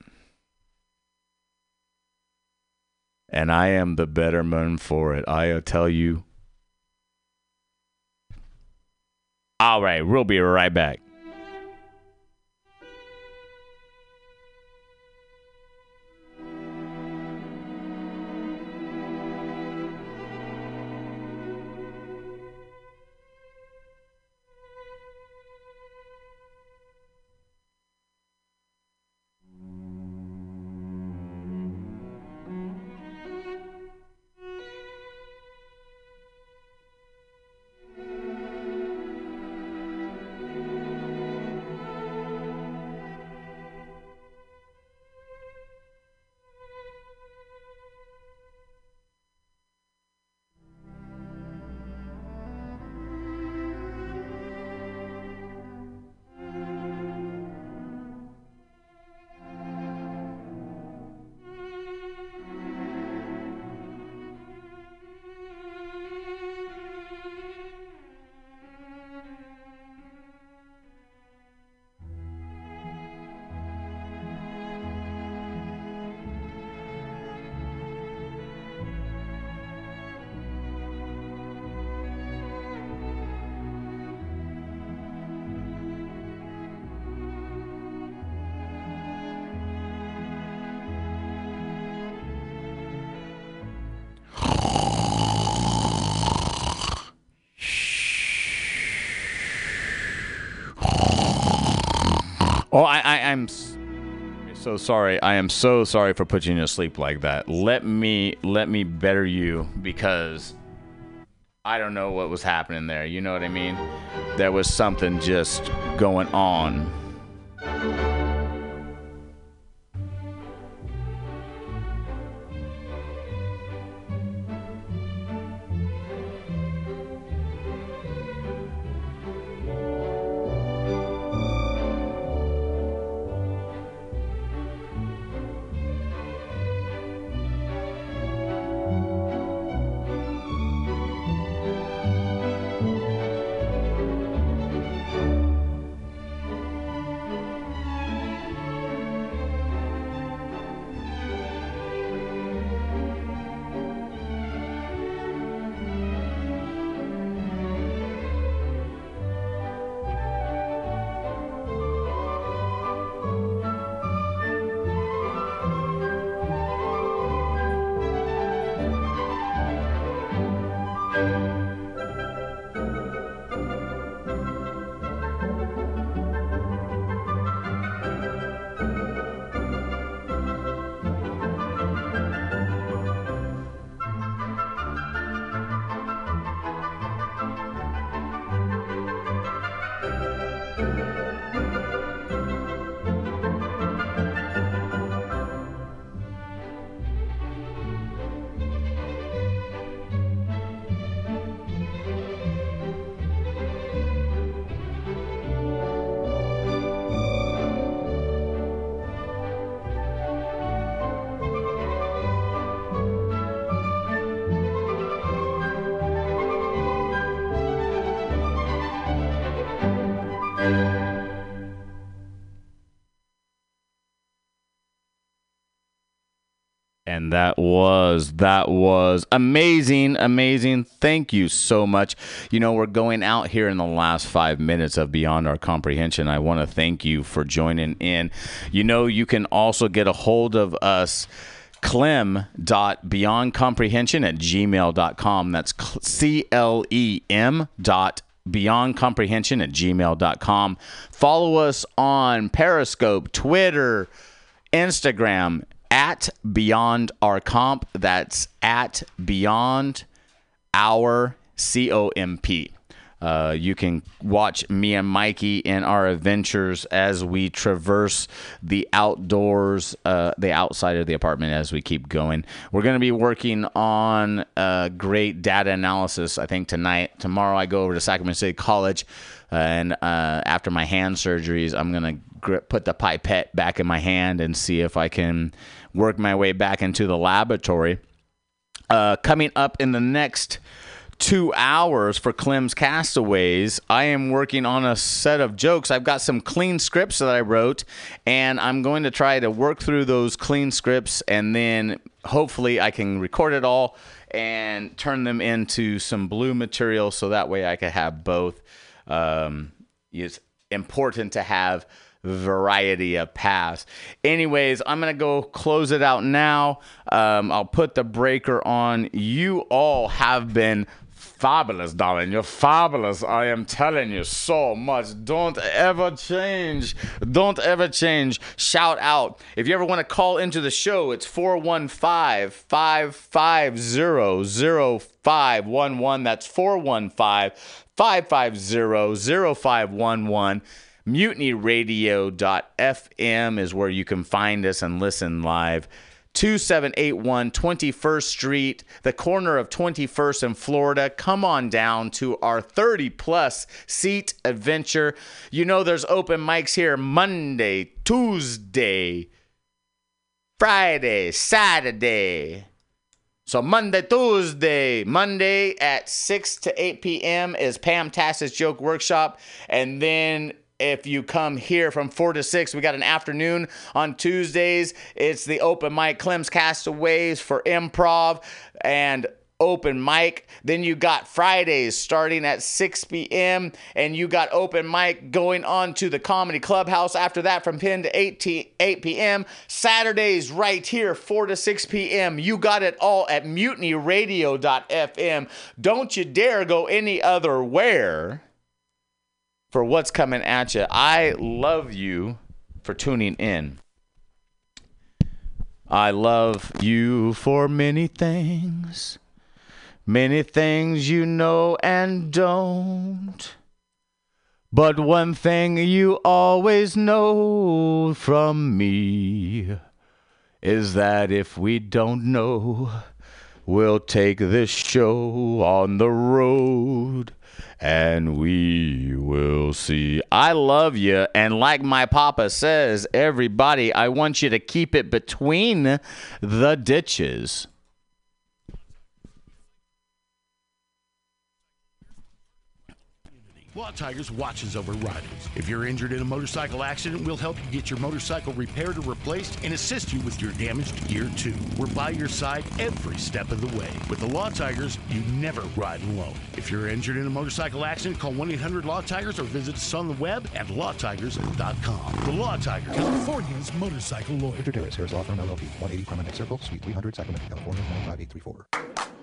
And I am the better man for it. I tell you. All right, we'll be right back. So sorry. I am so sorry for putting you to sleep like that. Let me let me better you because I don't know what was happening there. You know what I mean? There was something just going on. And that was that was amazing, amazing. Thank you so much. You know, we're going out here in the last five minutes of Beyond Our Comprehension. I want to thank you for joining in. You know, you can also get a hold of us clem.beyondcomprehension at gmail.com. That's C L E M dot beyondcomprehension at gmail.com. Follow us on Periscope, Twitter, Instagram at Beyond Our Comp. That's at Beyond Our C O M P. Uh, you can watch me and Mikey in our adventures as we traverse the outdoors, uh, the outside of the apartment as we keep going. We're going to be working on uh, great data analysis, I think, tonight. Tomorrow, I go over to Sacramento City College, and uh, after my hand surgeries, I'm going to put the pipette back in my hand and see if I can work my way back into the laboratory. Uh, coming up in the next two hours for Clem's Castaways, I am working on a set of jokes. I've got some clean scripts that I wrote, and I'm going to try to work through those clean scripts, and then hopefully I can record it all and turn them into some blue material so that way I can have both. Um, it's important to have variety of paths. Anyways, I'm gonna go close it out now. Um, I'll put the breaker on. You all have been fabulous, darling. You're fabulous. I am telling you so much. Don't ever change. Don't ever change. Shout out. If you ever want to call into the show, it's 415 550 0511. That's 415 550 0511. MutinyRadio.fm is where you can find us and listen live. 2781 21st Street, the corner of 21st and Florida. Come on down to our 30 plus seat adventure. You know, there's open mics here Monday, Tuesday, Friday, Saturday. So Monday, Tuesday, Monday at 6 to 8 p.m. is Pam Tass's Joke Workshop. And then if you come here from 4 to 6, we got an afternoon on Tuesdays. It's the open mic Clem's Castaways for improv and open mic. Then you got Fridays starting at 6 p.m. and you got open mic going on to the Comedy Clubhouse after that from 10 to 8, t- 8 p.m. Saturdays right here 4 to 6 p.m. You got it all at mutinyradio.fm. Don't you dare go any other where for what's coming at you. I love you for tuning in. I love you for many things. Many things you know and don't. But one thing you always know from me is that if we don't know, we'll take this show on the road and we will see. I love you. And like my papa says, everybody, I want you to keep it between the ditches. Law Tigers watches over riders. If you're injured in a motorcycle accident, we'll help you get your motorcycle repaired or replaced and assist you with your damaged gear too. We're by your side every step of the way. With the Law Tigers, you never ride alone. If you're injured in a motorcycle accident, call 1-800 Law Tigers or visit us on the web at lawtigers.com. The Law Tigers, California's motorcycle lawyer. Victor Terrace, Harris Law Firm LLP, 180 Promenade Circle, Suite 300, Sacramento, California, 95834.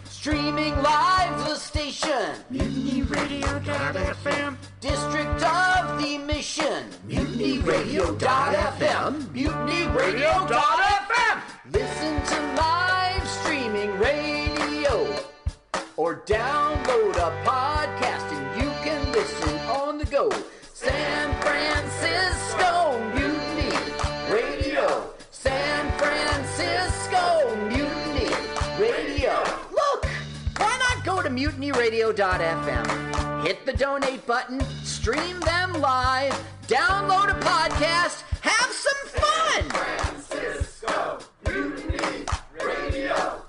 Streaming live the station. MutinyRadio.fm. District of the Mission. MutinyRadio.fm. MutinyRadio.fm. Listen to live streaming radio. Or download a podcast mutinyradio.fm? Hit the donate button, stream them live, download a podcast, have some fun! I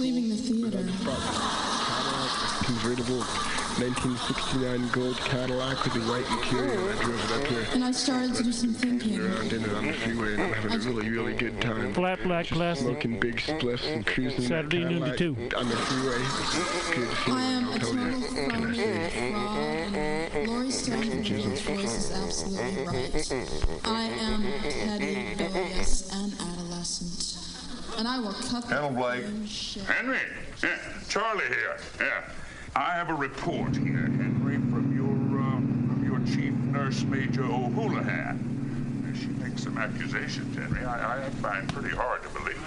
leaving the theater. convertible 1969 gold Cadillac with the white interior. I drove it up here. And I started to do some thinking. Around in it on the freeway and I'm having a really, really good time. Flat black plastic. Smoking big spliffs and cruising Saturday noon to two. on the freeway. It's good I am a feeling, total I'll tell you. phone fraud. Laurie Stone's voice is absolutely right. I am petty, rebellious, and adolescent. And I will cut the Hello, Blake. shit. Henry, yeah, Charlie here. Yeah, I have a report here, Henry, from your um, from your chief nurse, Major O'Houlihan. She makes some accusations, Henry. I, I find pretty hard to believe.